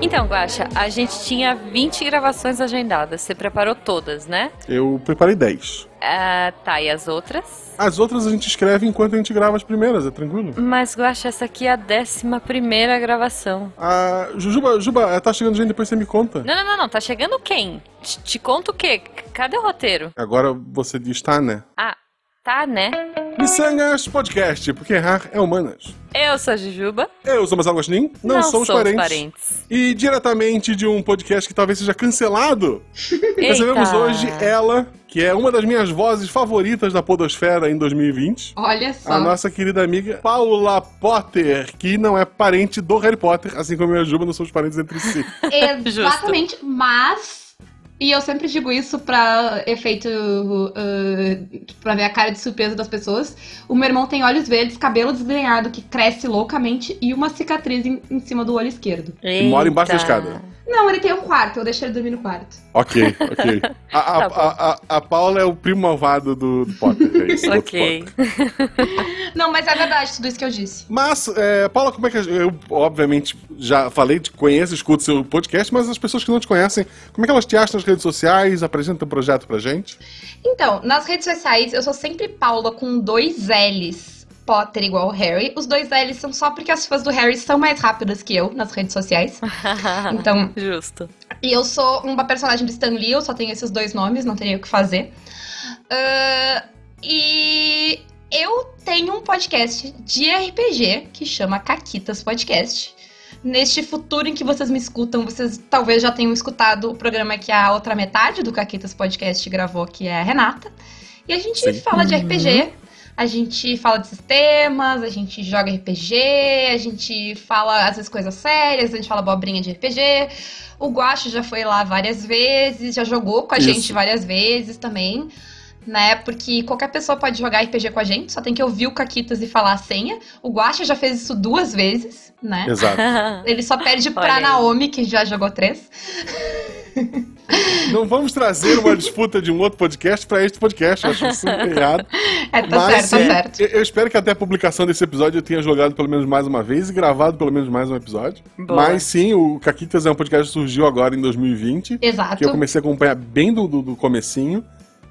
Então, Guaxa, a gente tinha 20 gravações agendadas. Você preparou todas, né? Eu preparei 10. Ah, tá, e as outras? As outras a gente escreve enquanto a gente grava as primeiras, é tranquilo? Mas, Guaxa, essa aqui é a décima primeira gravação. Ah, Jujuba, Juba, tá chegando gente, depois você me conta. Não, não, não, não. Tá chegando quem? Te, te conta o quê? Cadê o roteiro? Agora você diz tá, né? Ah, tá, né? Missangas Podcast, porque errar é humanas. Eu sou a Jujuba. Eu sou Marcelo Agostinho, não, Não somos, somos parentes. parentes. E diretamente de um podcast que talvez seja cancelado, recebemos hoje ela, que é uma das minhas vozes favoritas da Podosfera em 2020. Olha só. A nossa querida amiga Paula Potter, que não é parente do Harry Potter, assim como eu e a Juba não somos parentes entre si. Exatamente, mas. E eu sempre digo isso pra efeito. Uh, pra ver a cara de surpresa das pessoas. O meu irmão tem olhos verdes, cabelo desgrenhado que cresce loucamente e uma cicatriz em, em cima do olho esquerdo. E mora embaixo da Eita. escada. Não, ele tem um quarto, eu deixei ele dormir no quarto. Ok, ok. A, a, Tá a, a, a Paula é o primo malvado do, do Potter. É isso, Ok. Potter. Não, mas é verdade tudo isso que eu disse. Mas, é, Paula, como é que. Eu, obviamente, já falei, te conheço, escuto seu podcast, mas as pessoas que não te conhecem, como é que elas te acham nas redes sociais? Apresenta um projeto pra gente? Então, nas redes sociais, eu sou sempre Paula com dois L's. Potter igual Harry. Os dois L's são só porque as fãs do Harry são mais rápidas que eu nas redes sociais. Então, Justo. E eu sou uma personagem do Stan Lee, eu só tenho esses dois nomes, não teria o que fazer. Ah, e eu tenho um podcast de RPG que chama Caquitas Podcast. Neste futuro em que vocês me escutam, vocês talvez já tenham escutado o programa que a outra metade do Caquitas Podcast gravou, que é a Renata. E a gente Sim. fala de RPG, a gente fala de sistemas, a gente joga RPG, a gente fala às vezes coisas sérias, a gente fala abobrinha de RPG. O Guacho já foi lá várias vezes, já jogou com a Isso. gente várias vezes também. Né? Porque qualquer pessoa pode jogar RPG com a gente, só tem que ouvir o Caquitas e falar a senha. O Guacha já fez isso duas vezes, né? Exato. Ele só perde pra aí. Naomi, que já jogou três. Não vamos trazer uma disputa de um outro podcast pra este podcast, eu acho super errado. É, tá Mas certo, tá certo. eu- eu espero que até a publicação desse episódio eu tenha jogado pelo menos mais uma vez e gravado pelo menos mais um episódio. Boa. Mas sim, o Caquitas é um podcast que surgiu agora em 2020. Exato. que eu comecei a acompanhar bem do, do, do comecinho.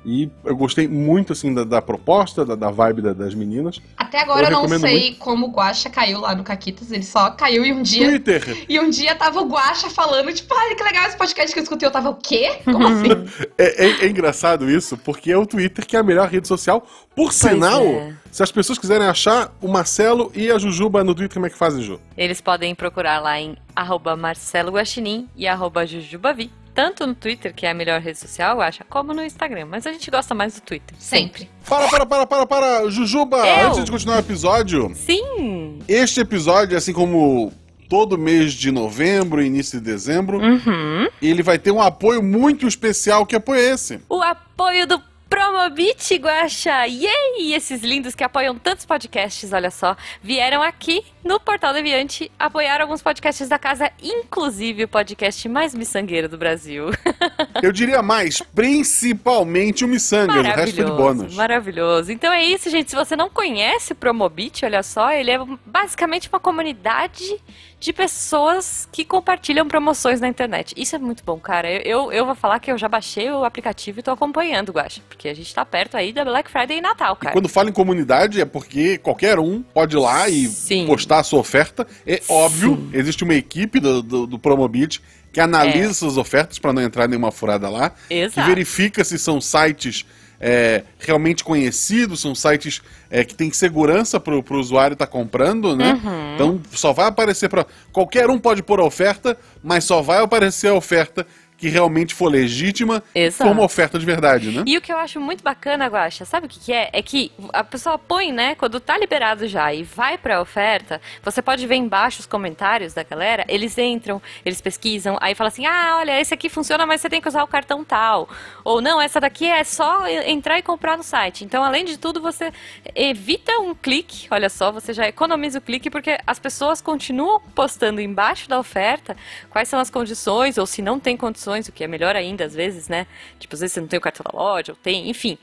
E eu gostei muito, assim, da, da proposta, da, da vibe da- das meninas. Até agora eu eu, não sei como o Guacha caiu lá no Caquitas, ele só caiu e um dia. Twitter! E um dia tava o Guacha falando, tipo, ai, que legal esse podcast que eu escutei. Eu tava, o quê? Como assim? É, é- é engraçado isso, porque é o Twitter que é a melhor rede social. Por sinal, é. Se as pessoas quiserem achar o Marcelo e a Jujuba no Twitter, como é que fazem, Ju? Eles podem procurar lá em arroba Marcelo Guaxinim e arroba Jujubavi. Tanto no Twitter, que é a melhor rede social, eu acho, como no Instagram. Mas a gente gosta mais do Twitter. Sempre. Para, para, para, para, para! Jujuba, Eu? antes de continuar o episódio, Sim! este episódio, assim como todo mês de novembro e início de dezembro, Uhum. ele vai ter um apoio muito especial. Que apoio é esse? O apoio do Promobit, Guaxa! Yay! Esses lindos que apoiam tantos podcasts, olha só, vieram aqui no Portal Deviante apoiar alguns podcasts da casa, inclusive o podcast mais miçangueiro do Brasil. Eu diria mais, principalmente o Missangas, o resto foi de bônus. Maravilhoso. Então é isso, gente. Se você não conhece o Promobit, olha só, ele é basicamente uma comunidade de pessoas que compartilham promoções na internet. Isso é muito bom, cara. Eu, eu, eu vou falar que eu já baixei o aplicativo e tô acompanhando, Guaxa. Porque a gente tá perto aí da Black Friday e Natal, E cara. quando fala em comunidade é porque qualquer um pode ir lá e Sim. postar a sua oferta. É óbvio, existe uma equipe do, do, do Promobit que analisa É. essas ofertas para não entrar nenhuma furada lá, que Exato. verifica se são sites é, realmente conhecidos, são sites é, que têm segurança para o usuário estar comprando, né? Uhum. Então só vai aparecer para qualquer um pode pôr a oferta, mas só vai aparecer a oferta que realmente for legítima, Exato. uma oferta de verdade, né? E o que eu acho muito bacana, Guaxa, sabe o que, que é? É que a pessoa põe, né, quando tá liberado já e vai pra oferta, você pode ver embaixo os comentários da galera, eles entram, eles pesquisam, aí fala assim, ah, olha, esse aqui funciona, mas você tem que usar o cartão tal. Ou não, essa daqui é só entrar e comprar no site. Então, além de tudo, você evita um clique, olha só, você já economiza o clique, porque as pessoas continuam postando embaixo da oferta quais são as condições, ou se não tem condições, promoções, o que é melhor ainda às vezes, né? Tipo, às vezes você não tem o cartão da loja, ou tem, enfim.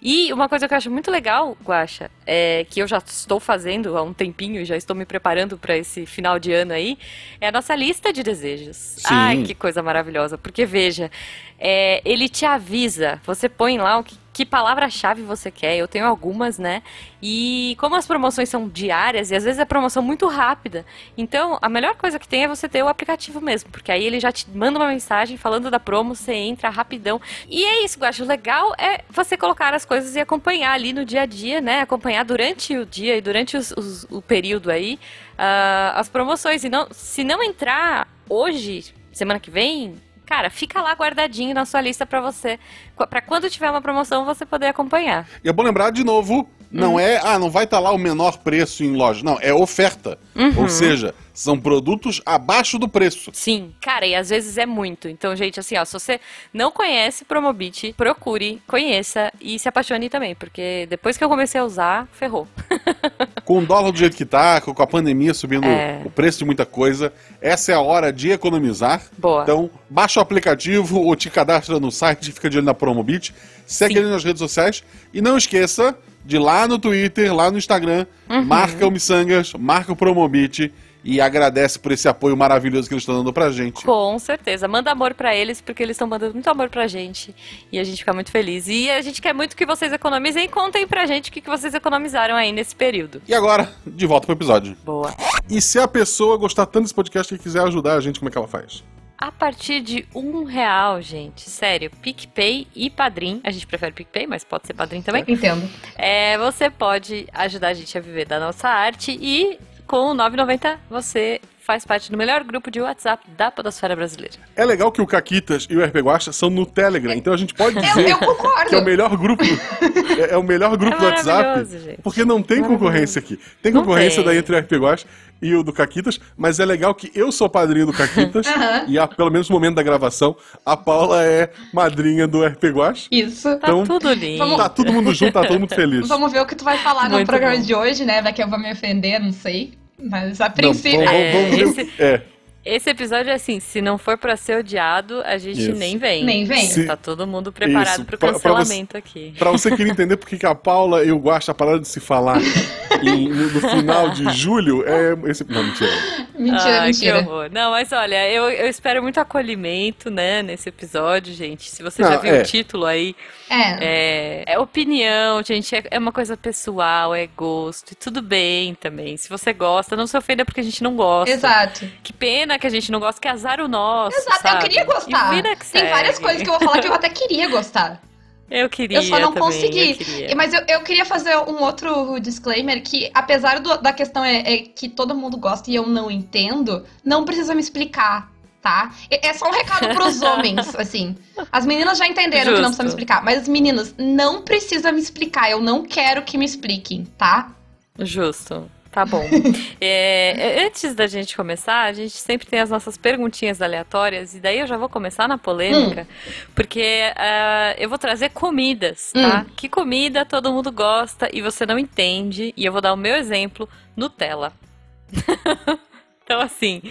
E uma coisa que eu acho muito legal, Guaxa, é que eu já estou fazendo há um tempinho, já estou me preparando para esse final de ano aí, é a nossa lista de desejos. Sim. Ai, que coisa maravilhosa. Porque veja, é, ele te avisa, você põe lá o que, que palavra-chave você quer. Eu tenho algumas, né? E como as promoções são diárias e às vezes é promoção muito rápida, então a melhor coisa que tem é você ter o aplicativo mesmo, porque aí ele já te manda uma mensagem falando da promo, você entra rapidão. E é isso, eu acho legal é você colocar as coisas e acompanhar ali no dia a dia, né? Acompanhar durante o dia e durante os, os, o período aí uh, as promoções. E não, se não entrar hoje, semana que vem, cara, fica lá guardadinho na sua lista para você, para quando tiver uma promoção você poder acompanhar. E é bom lembrar de novo, não Uhum. é, ah, não vai estar lá o menor preço em loja, não, é oferta. Uhum. Ou seja, são produtos abaixo do preço. Sim, cara, e às vezes é muito. Então, gente, assim, ó, se você não conhece Promobit, procure, conheça e se apaixone também, porque depois que eu comecei a usar, ferrou. Com o dólar do jeito que tá, com a pandemia subindo É. o preço de muita coisa, essa é a hora de economizar. Boa. Então, baixa o aplicativo ou te cadastra no site, fica de olho na Promobit, segue Sim. ele nas redes sociais e não esqueça de lá no Twitter, lá no Instagram, Uhum. marca o Missangas, marca o Promobit e agradece por esse apoio maravilhoso que eles estão dando pra gente. Com certeza. Manda amor pra eles, porque eles estão mandando muito amor pra gente. E a gente fica muito feliz. E a gente quer muito que vocês economizem e contem pra gente o que que vocês economizaram aí nesse período. E agora, de volta pro episódio. Boa. E se a pessoa gostar tanto desse podcast e quiser ajudar a gente, como é que ela faz? A partir de um real, gente. Sério, PicPay e Padrim. A gente prefere PicPay, mas pode ser Padrim também. Entendo. É, você pode ajudar a gente a viver da nossa arte e com o 9,90 você faz parte do melhor grupo de WhatsApp da podosfera brasileira. É legal que o Caquitas e o RP Guacha são no Telegram, então a gente pode Eu, dizer eu concordo. que é o melhor grupo, é, é o melhor grupo É do WhatsApp, gente. porque não tem concorrência aqui. Tem concorrência daí entre o RP Guacha e o do Caquitas, mas é legal que eu sou padrinho do Caquitas Aham. e a, pelo menos no momento da gravação, a Paula é madrinha do RP Guacha. Isso. Tá Então, tudo lindo. vamos- Tá todo mundo junto, tá todo mundo feliz. Vamos ver o que tu vai falar no Muito programa bom. de hoje, né? Vai que eu vou me ofender, não sei. Mas a Não, princípio. vamos, É, vamos ver o- esse- é. Esse episódio é assim, se não for pra ser odiado, a gente Isso. nem vem. Nem vem. Se- Tá todo mundo preparado Isso, pro pra- pra cancelamento aqui. Pra você querer entender por que a Paula e o Guacha pararam de se falar em- no, no final de julho, é esse. Não, mentira. Mentira, Ai, mentira. Que horror. Não, mas olha, eu, eu espero muito acolhimento, né, nesse episódio, gente. Se você Não, já viu é. o título aí, É. é, é opinião, gente, é, é uma coisa pessoal, é gosto, e tudo bem também. Se você gosta, não se ofenda porque a gente não gosta. Exato. Que pena que a gente não gosta, que azar o nosso. Exato, sabe? eu queria gostar. Que Tem várias segue. coisas que eu vou falar que eu até queria gostar. Eu queria. Eu só não também, consegui. eu. Mas eu, eu queria fazer um outro disclaimer que, apesar do- da questão é, é que todo mundo gosta e eu não entendo, não precisa me explicar, tá? É é só um recado pros homens, assim. As meninas já entenderam que não Justo. precisa me explicar, mas os meninos, não precisa me explicar. Eu não quero que me expliquem, tá? Justo. Tá bom. É, antes da gente começar, a gente sempre tem as nossas perguntinhas aleatórias, e daí eu já vou começar na polêmica, porque ah, eu vou trazer comidas, tá? Que comida todo mundo gosta e você não entende, e eu vou dar o meu exemplo: Nutella. então, assim.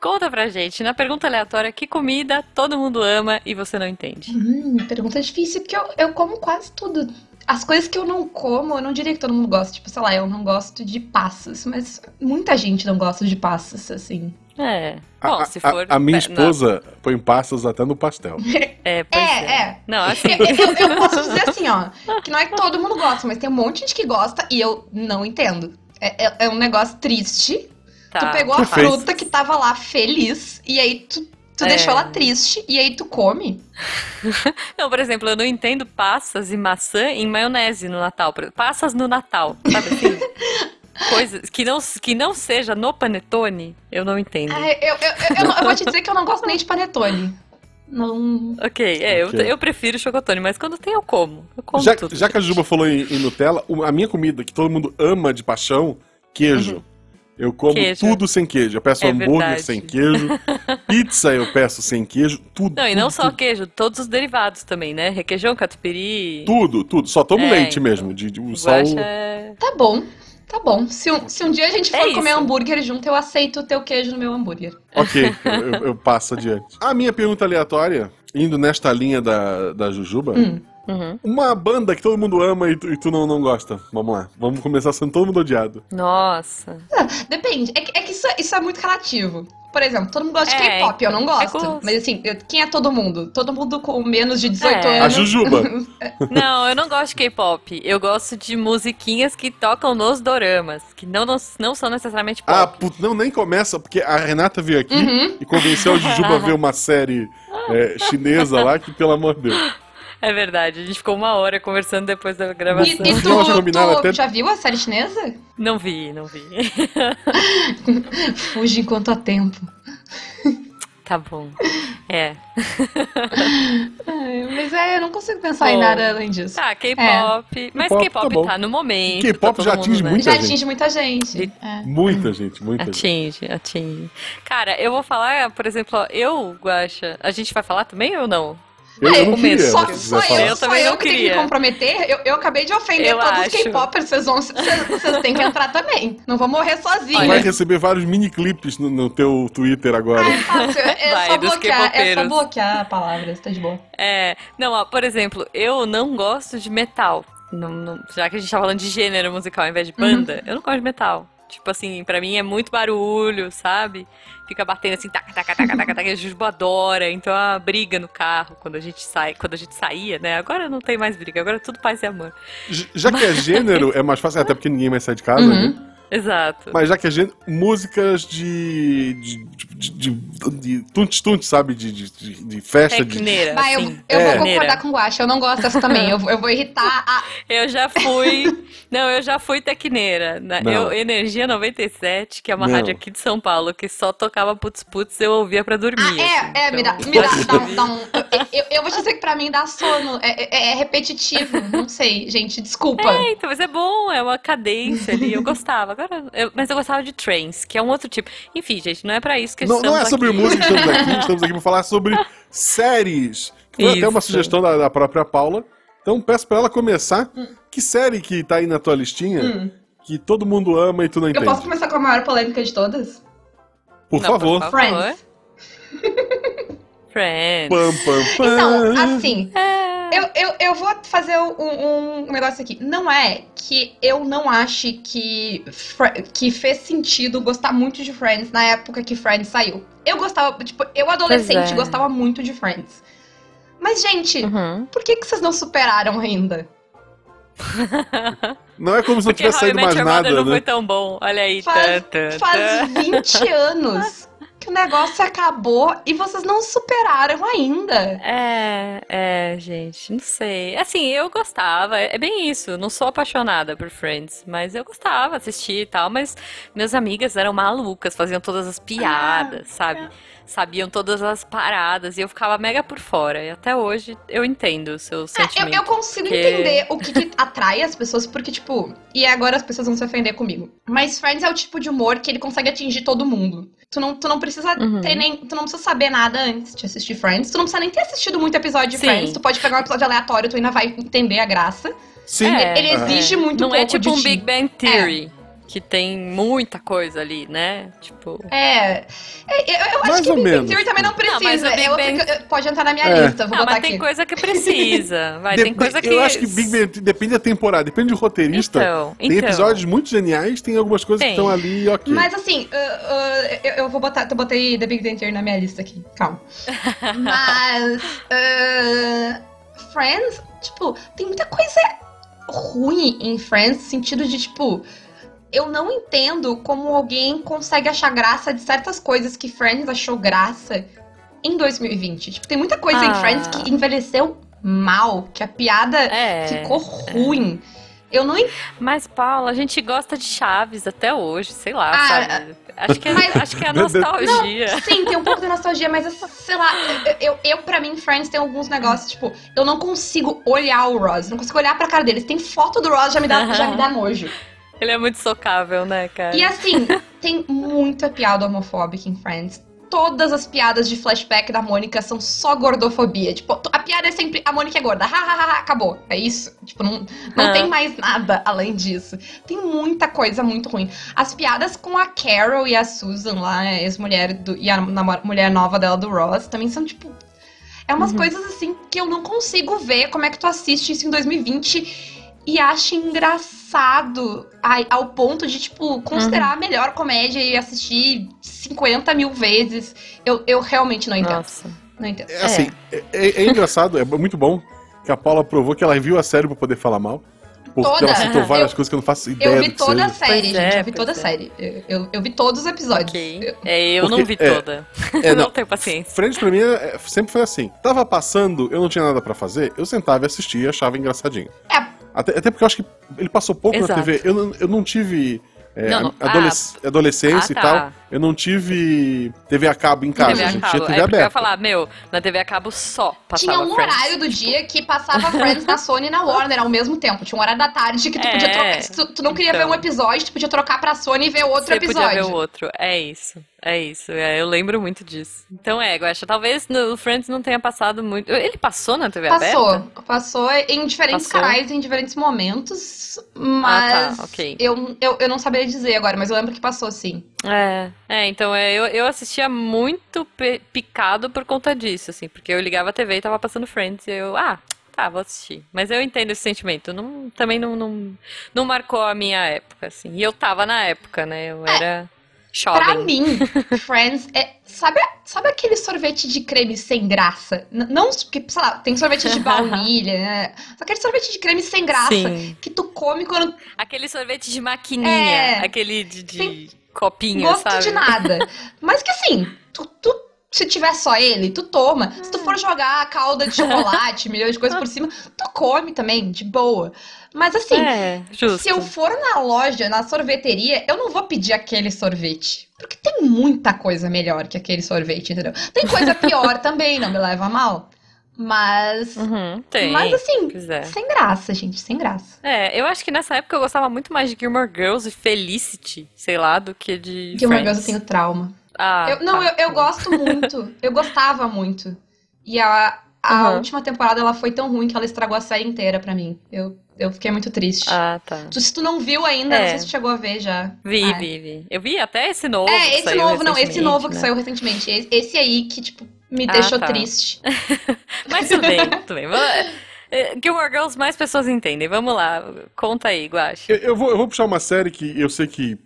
Conta pra gente, na pergunta aleatória, que comida todo mundo ama e você não entende? Hum, pergunta difícil, porque eu, eu como quase tudo. As coisas que eu não como, eu não diria que todo mundo gosta. Tipo, sei lá, eu não gosto de passas, mas muita gente não gosta de passas, assim. É. A, Bom, a- se for. a- a minha é, não, esposa põe passas até no pastel. É, pois É, é. é. Não, assim. Eu, eu- eu posso dizer assim, ó, que não é que todo mundo gosta, mas tem um monte de gente que gosta e eu não entendo. É, é- é um negócio triste. Tá, tu pegou a fruta que tava lá feliz e aí tu, tu É. deixou ela triste e aí tu come. Não, por exemplo, eu não entendo passas e maçã em maionese no Natal. Passas no Natal, sabe assim? Coisas que não, que não seja no panetone, eu não entendo. Ai, eu, eu, eu, eu vou te dizer que eu não gosto nem de panetone. Não. Ok, é, Ok. Eu, eu prefiro chocotone, mas quando tem eu como. Eu como Já, tudo. já que a Juba falou em, em Nutella, a minha comida que todo mundo ama de paixão, queijo. Eu como. Queijo. tudo sem queijo. Eu peço É hambúrguer verdade. sem queijo, pizza eu peço sem queijo, tudo. Não, e tudo, não só tudo, queijo, todos os derivados também, né? Requeijão, catupiry. Tudo, tudo. Só tomo É, leite então. mesmo. De, de, só é... Tá bom. Tá bom. Se um, se um dia a gente É for comer hambúrguer junto, eu aceito o teu queijo no meu hambúrguer. Ok, eu, eu- eu passo adiante. A minha pergunta aleatória, indo nesta linha da, da Jujuba, Hum. Uhum. uma banda que todo mundo ama e tu, e tu não, não gosta. Vamos lá, vamos começar sendo todo mundo odiado. Nossa. Ah, Depende. É que, é que isso, isso é muito relativo. Por exemplo, todo mundo gosta de É, K-pop, eu não gosto. gosto. Mas assim, eu- quem é todo mundo? Todo mundo com menos de 18 É. A anos. Jujuba. Não, eu não gosto de K-pop. Eu gosto de musiquinhas que tocam nos doramas, que não, não, não são necessariamente pop. Ah, put... não, nem começa, porque a Renata veio aqui Uhum. e convenceu a Jujuba a ver uma série é, chinesa lá que, pelo amor de Deus. É verdade, a gente ficou uma hora conversando depois da E, gravação. e tínhamos tu, tu até- já viu a série chinesa? Não vi, não vi. Fuge enquanto há tempo. tá bom. É. Ai, mas é, eu não consigo pensar em Bom. nada além disso. Tá, K-pop. Mas K-pop, tá tá, no momento. K-pop tá já mundo, atinge né? muita Já gente. atinge muita gente. É. Muita gente, muita gente. Atinge, atinge. Cara, eu vou falar, por exemplo, ó, eu, Guaxa, a gente vai falar também ou não? Eu, eu não queria. Só, só eu, Eu só também eu não que tenho que queria. me comprometer. Eu, eu acabei de ofender Eu todos os acho. K-popers. Vocês vão, vocês, têm que entrar também. Não vou morrer sozinha. Tu vai receber vários mini clipes no, no teu Twitter agora. É fácil, é Vai, só dos bloquear, é só bloquear palavras, tá de boa. É, não, ó, por exemplo, eu não gosto de metal. Não- não- já que a gente tá falando de gênero musical ao invés de banda, eu não gosto de metal. Tipo assim, pra mim é muito barulho, sabe? Fica batendo assim, taca, taca, taca, taca, taca, a Jujuba adora. Então é uma briga no carro quando a gente sai, quando a gente saía, né? Agora não tem mais briga, agora é tudo paz e amor. Já que é gênero, é mais fácil, até porque ninguém mais sai de casa, Uhum. né? Exato. Mas já que é gênero, músicas de. de. de. de, de sabe? De, de, de, de festa, de. Tecneira, Vai, eu, assim. eu É. vou concordar com o Guaxa, eu não gosto dessa também. Eu, vou- eu vou irritar a. Eu já fui. não, eu já fui tecneira. Não. eu, Energia 97, que é uma Não. rádio aqui de São Paulo, que só tocava putz putz, eu ouvia pra dormir. Ah, assim. é, é, me dá, Então, me dá, dá um. Dá um eu, eu, eu vou te dizer que pra mim dá sono. É, é- é repetitivo. Não sei, gente, desculpa. É, então, mas é bom, é uma cadência ali. Eu gostava. Agora, eu- mas eu gostava de trance, que é um outro tipo. Enfim, gente, não é pra isso que Não, estamos não é sobre aqui. música que estamos aqui, estamos aqui para falar sobre séries. Que foi até uma Isso. sugestão da, da própria Paula. Então peço pra ela começar. Que série que tá aí na tua listinha Hum. que todo mundo ama e tu não Eu entende? posso começar com a maior polêmica de todas? Por Não, favor. por Friends. Friends. Pam, pam, pam. Então, assim, É. eu, eu, eu vou fazer um, um negócio aqui. Não é que eu não ache que, que fez sentido gostar muito de Friends na época que Friends saiu. Eu gostava, tipo, eu adolescente é. gostava muito de Friends. Mas, gente, Uhum. por que, que vocês não superaram ainda? Não é como se não Porque tivesse saído mais nada, Mother não né? foi tão bom. Olha aí. Faz, Tã, tã, faz tã. 20 anos o negócio acabou e vocês não superaram ainda. É, é, gente, não sei. Assim, eu gostava, é bem isso. Não sou apaixonada por Friends, mas eu gostava, assistir e tal. Mas minhas amigas eram malucas, faziam todas as piadas, sabe? Sabiam todas as paradas e eu ficava mega por fora. E até hoje eu entendo o seu É, eu, sentimento. eu consigo porque- entender o que, que atrai as pessoas, porque, tipo, e agora as pessoas vão se ofender comigo. Mas Friends é o tipo de humor que ele consegue atingir todo mundo. Tu não, tu não precisa Uhum. ter nem. Tu não precisa saber nada antes de assistir Friends. Tu não precisa nem ter assistido muito episódio de Sim. Friends. Tu pode pegar um episódio aleatório, tu ainda vai entender a graça. Sim. É. Ele exige muito Não pouco é tipo de um ti. Big Bang Theory, que tem muita coisa ali, né? Tipo. É. É, Eu, eu acho Mais que ou Big Bang. Theory também não mas precisa. o Big é outra Bang- que eu- pode entrar na minha É. lista. Vou Não, botar mas aqui. tem coisa que precisa. Vai, tem coisa que. Eu acho que Big Bang depende da temporada, depende do roteirista. Então, tem então. episódios muito geniais, tem algumas coisas Tem. que estão ali, ok. Mas assim, uh, uh, eu, eu vou botar. Eu botei The Big Bang Theory na minha lista aqui. Calma. Mas. uh, Friends, tipo, tem muita coisa ruim em Friends, no sentido de, tipo. Eu não entendo como alguém consegue achar graça de certas coisas que Friends achou graça em 2020. Tipo, tem muita coisa em Ah. Friends que envelheceu mal, que a piada É. ficou ruim. Eu não Mas, Paula, a gente gosta de Chaves até hoje, sei lá, Ah, sabe? Acho que, é, mas- acho que é a nostalgia. Sim, tem um pouco de nostalgia, mas sei lá, eu, eu, eu pra mim, Friends tem alguns negócios, tipo, eu não consigo olhar o Ross, não consigo olhar pra cara dele. Tem foto do Ross, já me dá, já me dá nojo. Ele é muito socável, né, cara? E assim, tem muita piada homofóbica em Friends. todas as piadas de flashback da Mônica são só gordofobia. Tipo, a piada é sempre a Mônica é gorda. Ha, ha, ha, acabou. É isso. Tipo, não, não Ah. tem mais nada além disso. Tem muita coisa muito ruim. As piadas com a Carol e a Susan lá, a ex-mulher do- e a mulher nova dela do Ross, também são, tipo. É umas coisas assim que eu não consigo ver como é que tu assiste isso em 2020 e acha engraçado ai- ao ponto de, tipo, considerar a melhor comédia e assistir 50 mil vezes. Eu, eu realmente não entendo. Nossa. Não entendo. É assim, é, é- é engraçado, é muito bom que a Paula provou que ela viu a série pra poder falar mal. Porque Toda. ela citou várias Eu- coisas que eu não faço ideia Eu vi toda a série, Pois gente. é, eu vi toda a é. série. Eu, eu, eu vi todos os episódios. Ok. Eu- É, eu não Porque, vi é, toda. É, não não. tenho paciência. Friends pra mim é- é- sempre foi assim. Tava passando, eu não tinha nada pra fazer, eu sentava e assistia e achava engraçadinho. É. Até, até porque eu acho que ele passou pouco Exato. na TV. Eu não, eu não tive. é, Não, não. adolesc- adolescência Ah, e tá. tal. Eu não tive TV a cabo em casa. TV a gente cabo. tinha TV é porque eu ia aberta. falar, meu, na TV a cabo só passava Tinha um Friends. horário do dia que passava Friends na Sony e na Warner ao mesmo tempo. Tinha um horário da tarde que tu É. podia trocar. Se tu, tu não queria Então. ver um episódio, tu podia trocar pra Sony e ver outro Você episódio. podia ver o outro. É isso. É isso. É, eu lembro muito disso. Então é, Guaxa, talvez no Friends não tenha passado muito. Ele passou na TV Passou, aberta? passou em diferentes Passou? canais, em diferentes momentos, mas Ah, tá, ok. eu, eu, eu não saberia dizer agora, mas eu lembro que passou sim. É, é, então é, eu, eu assistia muito picado por conta disso, assim, porque eu ligava a TV e tava passando Friends e eu, ah, tá, vou assistir. Mas eu entendo esse sentimento, não, também não, não, não marcou a minha época, assim. E eu tava na época, né, eu era Pra jovem. mim, Friends é. Sabe, sabe aquele sorvete de creme sem graça? N- não, porque, sei lá, tem sorvete de baunilha, né? Só aquele sorvete de creme sem graça Sim. que tu come quando Aquele sorvete de maquininha, É. aquele de, de Tem copinho, gosto sabe? de nada. Mas que assim, tu, tu- se tiver só ele, tu toma. Se tu for jogar a calda de chocolate, milhões de coisas por cima, tu come também, de boa. Mas assim, É, se eu for na loja, na sorveteria, eu não vou pedir aquele sorvete. Porque tem muita coisa melhor que aquele sorvete, entendeu? Tem coisa pior também, não me leva a mal. Mas. Uhum, tem. Mas assim, é. sem graça, gente, sem graça. É, eu acho que nessa época eu gostava muito mais de Gilmore Girls e Felicity, sei lá, do que de Que uma Friends. vez eu tenho trauma. Ah, Eu- não, tá. eu, eu gosto muito. Eu gostava muito. E a, a Uhum. última temporada ela foi tão ruim que ela estragou a série inteira pra mim. Eu, eu fiquei muito triste. Ah, tá. Tu- Se tu não viu ainda, não É. sei se tu chegou a ver já. Vi, Ah, vi, vi. Eu vi até esse novo. É, que esse novo, não, esse novo que né? saiu recentemente. Esse aí que, tipo, me Ah, deixou tá. triste. Mas tudo bem, tudo bem. Gilmore Girls mais pessoas entendem. Vamos lá, conta aí, Guache. Eu, eu vou, eu vou puxar uma série que eu sei que.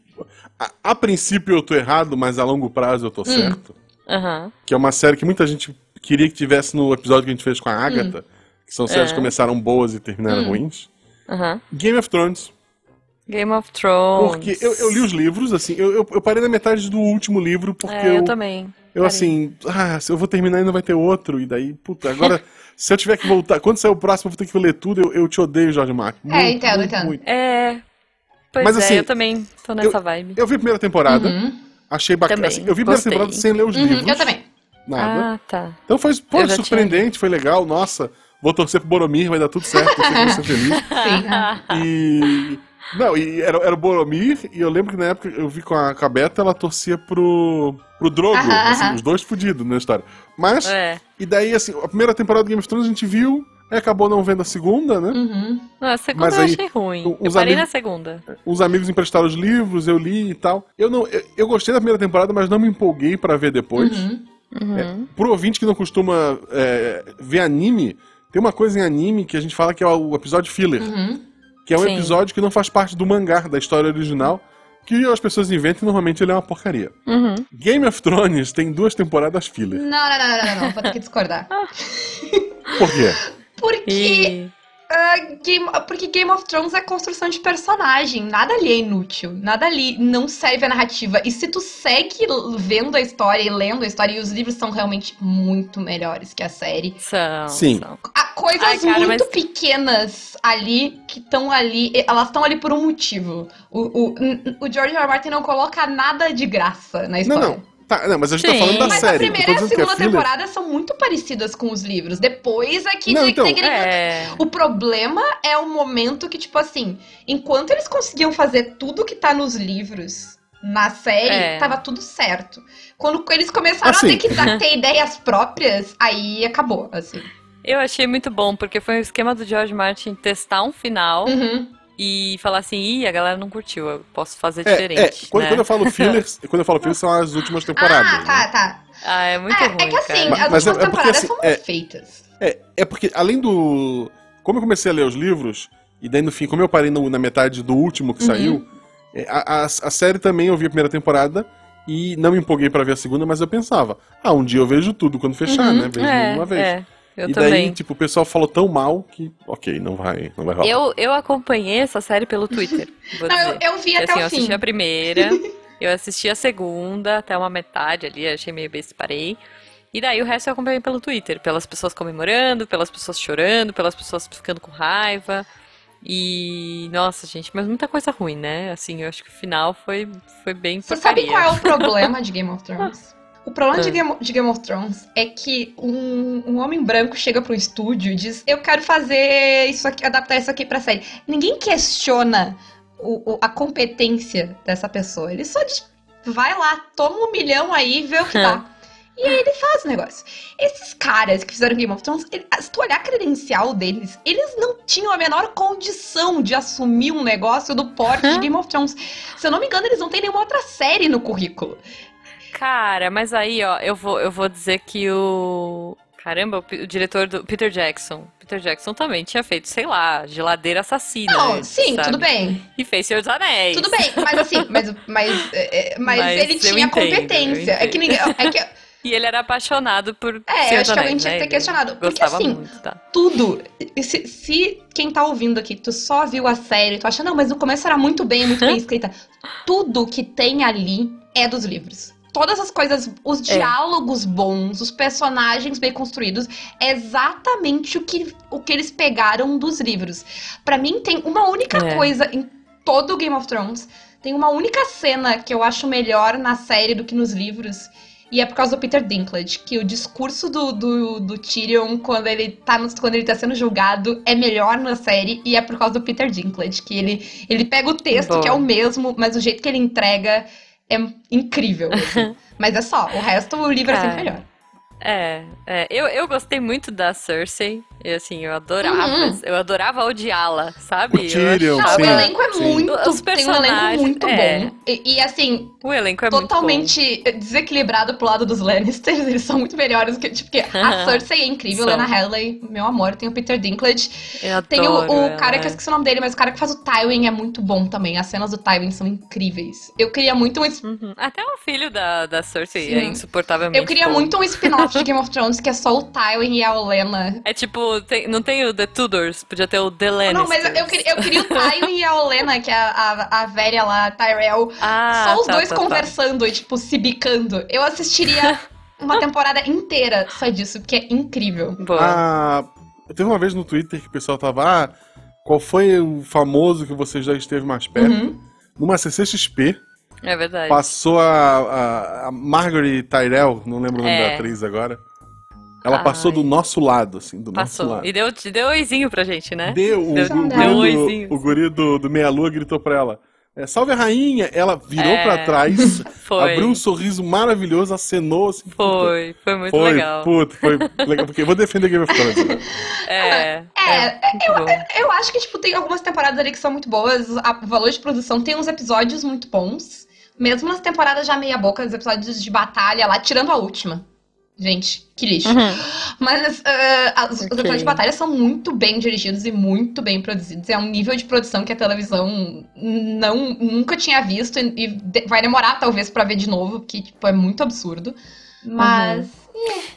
A, a princípio eu tô errado, mas a longo prazo eu tô certo. Aham. Que é uma série que muita gente queria que tivesse no episódio que a gente fez com a Agatha. Que são séries É. que começaram boas e terminaram Hum. ruins. Aham. Game of Thrones. Game of Thrones. Porque eu, eu li os livros, assim, eu, eu, eu parei na metade do último livro, porque É, eu, eu, também. eu assim, ah, se eu vou terminar e não vai ter outro, e daí, puta, agora, se eu tiver que voltar, quando sair o próximo eu vou ter que ler tudo, eu, eu te odeio, Jorge Martin. Muito, É, entendo, muito, entendo. muito. É. Pois Mas, é, assim, eu também tô nessa vibe. Eu vi a primeira temporada, Uhum. achei bacana. Assim, eu vi a primeira temporada sem ler os Uhum, livros. eu também. Nada. Ah, tá. Então foi, foi surpreendente, foi legal, nossa, vou torcer pro Boromir, vai dar tudo certo, eu sei que vai ser feliz. Sim. E. Não, e era, era o Boromir, e eu lembro que na época eu vi com a, com a Beta, ela torcia pro, pro Drogo, assim, os dois fudidos na história. Mas, É. e daí, assim, a primeira temporada do Game of Thrones a gente viu, acabou não vendo a segunda, né? Uhum. A segunda Mas eu aí, achei ruim. Eu os parei amigos- na segunda. Uns amigos emprestaram os livros, eu li e tal. Eu não, eu, eu gostei da primeira temporada, mas não me empolguei pra ver depois. Uhum. Uhum. Pro ouvinte que não costuma é, ver anime, tem uma coisa em anime que a gente fala que é o episódio filler. Uhum. Que é um Sim. episódio que não faz parte do mangá, da história original, que as pessoas inventam e normalmente ele é uma porcaria. Uhum. Game of Thrones tem duas temporadas filler. Não, não, não, não, não, não, vou ter que discordar. Por quê? Porque, E... ah, Game, porque Game of Thrones é construção de personagem. Nada ali é inútil. Nada ali não serve a narrativa. E se tu segue vendo a história e lendo a história, e os livros são realmente muito melhores que a série. São, Sim. são. Há coisas Ai, cara, muito mas- pequenas ali que estão ali. Elas estão ali por um motivo. O, o, o George R. R. Martin não coloca nada de graça na Não, história. não. Tá, não, mas a gente tá Sim. falando da Mas série. a primeira e a é segunda filler. temporada são muito parecidas com os livros. Depois é que Não, tem- então, É. o problema é o momento que, tipo assim, enquanto eles conseguiam fazer tudo que tá nos livros na série, É. tava tudo certo. Quando eles começaram Assim. a ter que dar- ter ideias próprias, aí acabou, assim. Eu achei muito bom, porque foi o esquema do George Martin testar um final Uhum. E falar assim, ih, a galera não curtiu, eu posso fazer É, diferente. é, quando, né? quando eu falo fillers, quando eu falo fillers são as últimas temporadas. Ah, né? tá, tá. Ah, é muito é, ruim, é que assim, cara. as Mas é- últimas é porque, temporadas assim, são mal é- feitas. É, é porque além do. Como eu comecei a ler os livros, e daí no fim, como eu parei no- na metade do último que Uhum. saiu, é, a, a- a série também eu vi a primeira temporada e não me empolguei pra ver a segunda, mas eu pensava, ah, um dia eu vejo tudo quando fechar, Uhum. né? Vejo é, uma vez. é, eu e também. daí, tipo, o pessoal falou tão mal que, ok, não vai, não vai rolar. Eu, eu acompanhei essa série pelo Twitter, vou Não, eu, dizer. eu vi até assim, eu o fim. assisti a primeira, eu assisti a segunda, até uma metade ali, achei meio besta, parei. E daí o resto eu acompanhei pelo Twitter, pelas pessoas comemorando, pelas pessoas chorando, pelas pessoas ficando com raiva. E, nossa, gente, mas muita coisa ruim, né? Assim, eu acho que o final foi, foi bem Você sabe porcaria. qual é o problema de Game of Thrones? O problema de, Ah. Game, de Game of Thrones é que um, um homem branco chega pro estúdio e diz: Eu quero fazer isso aqui, adaptar isso aqui pra série. Ninguém questiona o- o- a competência dessa pessoa. Ele só diz, vai lá, toma um milhão aí e vê o que dá. E aí ele faz o negócio. Esses caras que fizeram Game of Thrones, ele- se tu olhar a credencial deles, eles não tinham a menor condição de assumir um negócio do porte de Game of Thrones. Se eu não me engano, eles não têm nenhuma outra série no currículo. Cara, mas aí, ó, eu vou, eu vou dizer que o. Caramba, o, o diretor do Peter Jackson. Peter Jackson também tinha feito, sei lá, geladeira assassina. Não, antes, sim, sabe? tudo bem. E fez Senhor dos Anéis. Tudo bem, mas assim, mas, mas, é, é, mas, Mas ele tinha entendo, competência. É que ninguém. É que, E ele era apaixonado por É, Senhor acho que alguém tinha que né? ter questionado, porque, Gostava assim, muito, tá? tudo. Se, se quem tá ouvindo aqui, tu só viu a série, tu acha, não, mas no começo era muito bem, muito bem escrita. Tudo que tem ali é dos livros. Todas as coisas, os É. diálogos bons, os personagens bem construídos, é exatamente o que, o que eles pegaram dos livros. Pra mim, tem uma única É. coisa em todo o Game of Thrones. Tem uma única cena que eu acho melhor na série do que nos livros. E é por causa do Peter Dinklage, que o discurso do, do, do Tyrion quando ele, tá no- quando ele tá sendo julgado é melhor na série, e é por causa do Peter Dinklage, que ele, ele pega o texto, Boa. que é o mesmo, mas o jeito que ele entrega é incrível. assim. mas é só, o resto o livro é sempre melhor. É, é, eu, eu gostei muito da Cersei. E assim, eu adorava, Uhum. eu adorava odiá-la, sabe? O Eu Tyrion, Não, achava- o elenco é sim. muito. Os tem um elenco personagens, muito é. bom. E, e, assim, O elenco é muito bom. totalmente desequilibrado pro lado dos Lannisters. Eles são muito melhores que. Tipo, porque a Cersei é incrível. Lena Headey, meu amor, tem o Peter Dinklage. Eu Tem o, adoro o cara que eu é. esqueci o nome dele, mas o cara que faz o Tywin é muito bom também. As cenas do Tywin são incríveis. Eu queria muito um. Uhum. Até o filho da, da Cersei Sim. é insuportavelmente Eu queria bom. muito um spin-off de Game of Thrones que é só o Tywin e a Olenna. É tipo, tem- não tem o The Tudors, podia ter o The Lannisters. Não, mas eu queria, eu queria o Tywin e a Olenna, que é a, a, a velha lá, Tyrell. Ah, só os tá, dois tá, tá. conversando e, tipo, se bicando. Eu assistiria uma temporada inteira só disso, porque é incrível. Boa. Ah, teve uma vez no Twitter que o pessoal tava, ah, qual foi o famoso que você já esteve mais perto? Uhum. Numa CCXP, É verdade. passou a, a, a Margaret Tyrell, não lembro o nome É. da atriz agora. Ela Ai. passou do nosso lado, assim, do nosso Passou. lado. E deu, deu oizinho pra gente, né? Deu, o, Deu- o, deu guri, oizinho. do, o guri do, do Meia Lua gritou pra ela: é, Salve a rainha! Ela virou É. pra trás, Foi. abriu um sorriso maravilhoso, acenou assim. puta. Foi, foi muito foi, legal. Puta, foi legal. Porque eu vou defender Game of Thrones. né? É, É, muito bom. Eu acho que, tipo, tem algumas temporadas ali que são muito boas. O valor de produção tem uns episódios muito bons. Mesmo nas temporadas já meia boca, os episódios de batalha lá, tirando a última. Gente, que lixo. Uhum. Mas ah, as- os Ok. episódios de batalha são muito bem dirigidos e muito bem produzidos. É um nível de produção que a televisão não, nunca tinha visto e, e de- vai demorar, talvez, pra ver de novo, porque, tipo, é muito absurdo. Mas.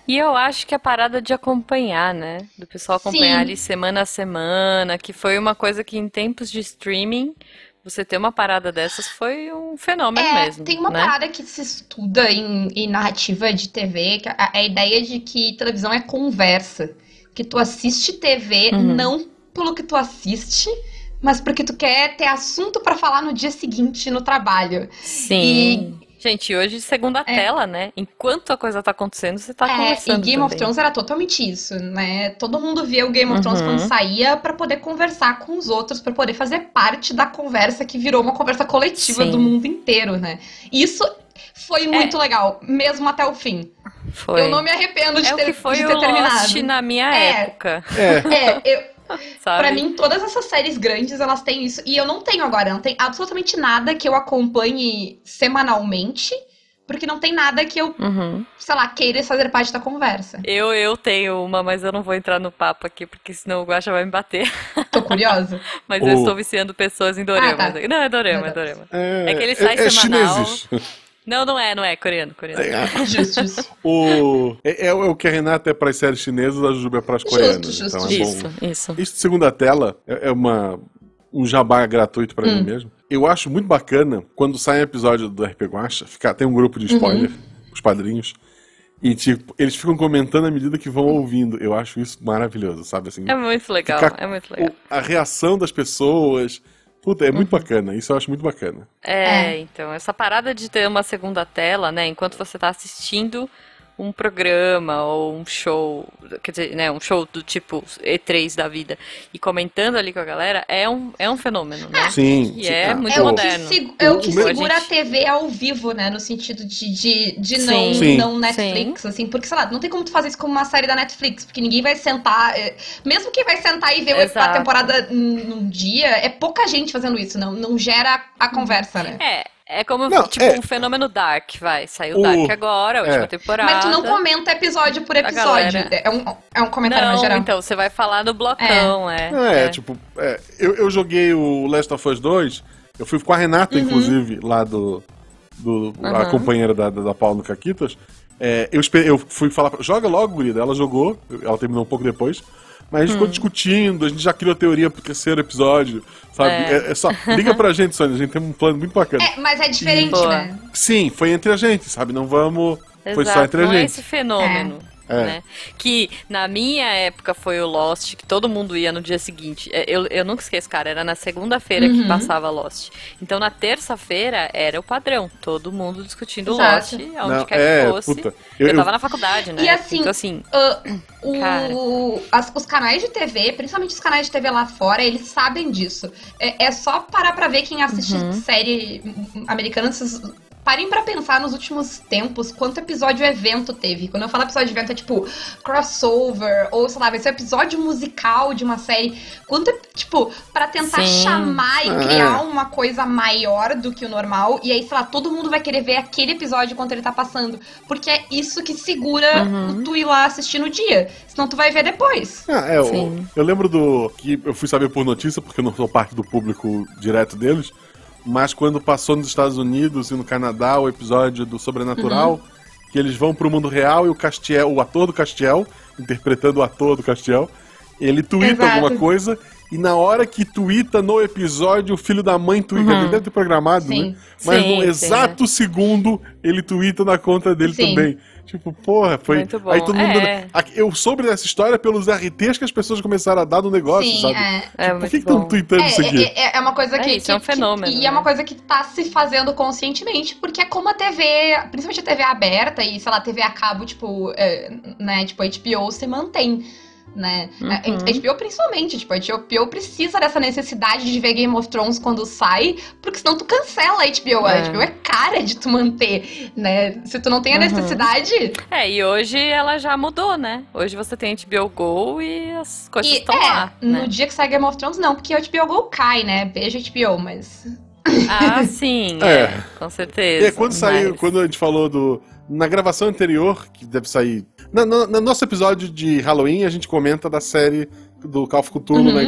E eu acho que a parada de acompanhar, né? Do pessoal acompanhar Sim. ali semana a semana, que foi uma coisa que em tempos de streaming, você ter uma parada dessas foi um fenômeno É, mesmo, tem uma né? parada que se estuda em, em narrativa de TV, que a, a ideia de que televisão é conversa. Que tu assiste TV Uhum. não pelo que tu assiste, mas porque tu quer ter assunto pra falar no dia seguinte no trabalho. Sim. Gente, hoje segunda É. tela, né? Enquanto a coisa tá acontecendo, você tá É, conversando e Game of também. Thrones era totalmente isso, né? Todo mundo via o Game of Thrones Uhum. quando saía pra poder conversar com os outros, pra poder fazer parte da conversa que virou uma conversa coletiva Sim. do mundo inteiro, né? Isso foi muito legal, mesmo até o fim. Foi. Eu não me arrependo de É o ter, que foi de ter o terminado. Lost na minha É. época, É, É, eu, sabe? Pra mim, todas essas séries grandes, elas têm isso. E eu não tenho agora, não tem absolutamente nada que eu acompanhe semanalmente, porque não tem nada que eu, Uhum. sei lá, queira fazer parte da conversa. Eu, eu tenho uma, mas eu não vou entrar no papo aqui, porque senão o Guaxa vai me bater. Tô curiosa. Mas O- eu estou viciando pessoas em dorama. Ah, tá. Não, é dorama, Meu é Deus. dorama. é, É que ele sai é, é semanal. chineses. Não, não é, não é. Coreano, coreano. Justo, justo. O, é, é o que a Renata é para as séries chinesas, a Jujuba é para as coreanas. justo, então é Isso, bom. isso. Isso de segunda tela é é uma, um jabá gratuito pra Hum. mim mesmo. Eu acho muito bacana quando sai um episódio do RP Guacha, fica, tem um grupo de spoiler, Uhum. os padrinhos, e tipo, eles ficam comentando à medida que vão ouvindo. Eu acho isso maravilhoso, sabe? Assim, É muito legal, Ficar- é muito legal. a reação das pessoas. Puta, é Uhum. muito bacana. Isso eu acho muito bacana. É, É. então, essa parada de ter uma segunda tela, né, enquanto você tá assistindo um programa ou um show, quer dizer, né, um show do tipo E3 da vida e comentando ali com a galera, é um, é um fenômeno, né? Sim. E sim. é muito É moderno. é o que meu- segura a Gente. TV ao vivo, né? No sentido de, de, de não, Sim. não Netflix, assim. Porque, sei lá, não tem como tu fazer isso como uma série da Netflix, porque ninguém vai sentar. é, mesmo quem vai sentar e ver o- a Exato. temporada num num dia, é pouca gente fazendo isso, não, não gera a conversa, né? É, é como Não, tipo é- um fenômeno Dark, vai. Saiu O- Dark agora, a última é. temporada. Mas tu não comenta episódio por episódio. galera. É um, é um comentário Não, geral. então, você vai falar no blocão, é. É, tipo, é, eu, eu joguei o Last of Us 2, eu fui com a Renata, inclusive, lá do. do A Uhum. companheira da, da, da Paula no Caquitas. É, eu, eu fui falar, pra- joga logo, Gurida. Ela jogou, ela terminou um pouco depois. Mas a gente Hum. ficou discutindo, a gente já criou teoria pro terceiro episódio, sabe? É. É, é só, liga pra gente, Sônia, a gente tem um plano muito bacana. É, mas é diferente, Boa. né? Sim, foi entre a gente, sabe? Não vamos. Foi só Exato, entre a não é gente. esse fenômeno. É. Né? Que na minha época foi o Lost, que todo mundo ia no dia seguinte. É, Eu, eu nunca esqueço, cara, era na segunda-feira que Uhum. passava Lost. Então na terça-feira era o padrão, todo mundo discutindo Exato. Lost, aonde Não, quer é, que fosse. puta. Eu, Eu, eu- tava na faculdade, né? E assim, então assim, Ah, o- as- os canais de TV, principalmente os canais de TV lá fora, eles sabem disso. É, é só parar pra ver quem assiste Uhum. série americana. Vocês parem pra pensar nos últimos tempos quanto episódio evento teve. Quando eu falo episódio evento é tipo crossover, ou sei lá, vai ser episódio musical de uma série. Quanto, tipo, pra tentar Sim. chamar e Ah, criar uma coisa maior do que o normal. E aí, sei lá, todo mundo vai querer ver aquele episódio enquanto ele tá passando. Porque é isso que segura Uhum. tu ir lá assistir no dia. Senão tu vai ver depois. Ah, é, eu, eu lembro do. que eu fui saber por notícia, porque eu não sou parte do público direto deles. Mas quando passou nos Estados Unidos e no Canadá o episódio do Sobrenatural, Uhum. que eles vão pro mundo real e o Castiel, o ator do Castiel, interpretando o ator do Castiel, ele tuita Exato. alguma coisa. E na hora que tuita no episódio, o filho da mãe tuita. Uhum. Ele deve ter programado, Sim. né? Mas Sim, no sim, exato segundo, ele tuita na conta dele também. Tipo, porra, foi. Muito bom. Aí todo mundo. É. Aqui- Eu soube dessa história pelos RTs que as pessoas começaram a dar no negócio, Sim, sabe? é. é Por muito que estão tweetando isso É, aqui? é, é- é uma coisa É que. isso, é um que- fenômeno, E né? é uma coisa que tá se fazendo conscientemente, porque é como a TV, principalmente a TV aberta e, sei lá, a TV a cabo, tipo, é, né, tipo, a HBO se mantém. Né? Uhum. A a HBO principalmente, tipo, a HBO precisa dessa necessidade de ver Game of Thrones quando sai, porque senão tu cancela a HBO. A É. HBO é cara de tu manter, né? Se tu não tem a Uhum. necessidade, É, e hoje ela já mudou, né? Hoje você tem HBO Go e as coisas E estão é, lá. no né? dia que sai Game of Thrones, não, porque a HBO Go cai, né? Beijo HBO, mas. Ah, sim, É. é, com certeza. É, quando saiu, mas- quando a gente falou do. Na gravação anterior, que deve sair. Na, na- no nosso episódio de Halloween, a gente comenta da série do Call of Cthulhu Uhum. na,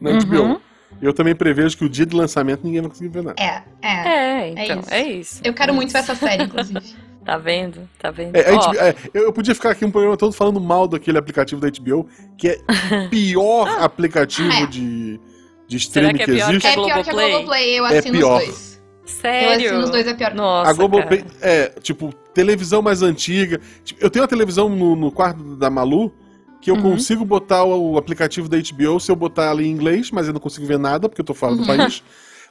na Uhum. HBO. Eu também prevejo que o dia de lançamento ninguém vai conseguir ver nada. É, é. É, então, isso. é isso. Eu quero muito ver essa série, inclusive. Tá vendo? Tá vendo? É, HBO é, eu eu podia ficar aqui um programa todo falando mal daquele aplicativo da HBO, que é o pior aplicativo É. de, de Será streaming que é que, pior que existe. É pior que a Globoplay? Eu É assino pior. os dois. Eu sério? assino os dois, é pior. Nossa, a Globoplay cara. é, tipo, televisão mais antiga. Tipo, eu tenho uma televisão no, no quarto da Malu que eu Uhum. consigo botar o, o aplicativo da HBO se eu botar ali em inglês, mas eu não consigo ver nada porque eu tô fora do Uhum. país.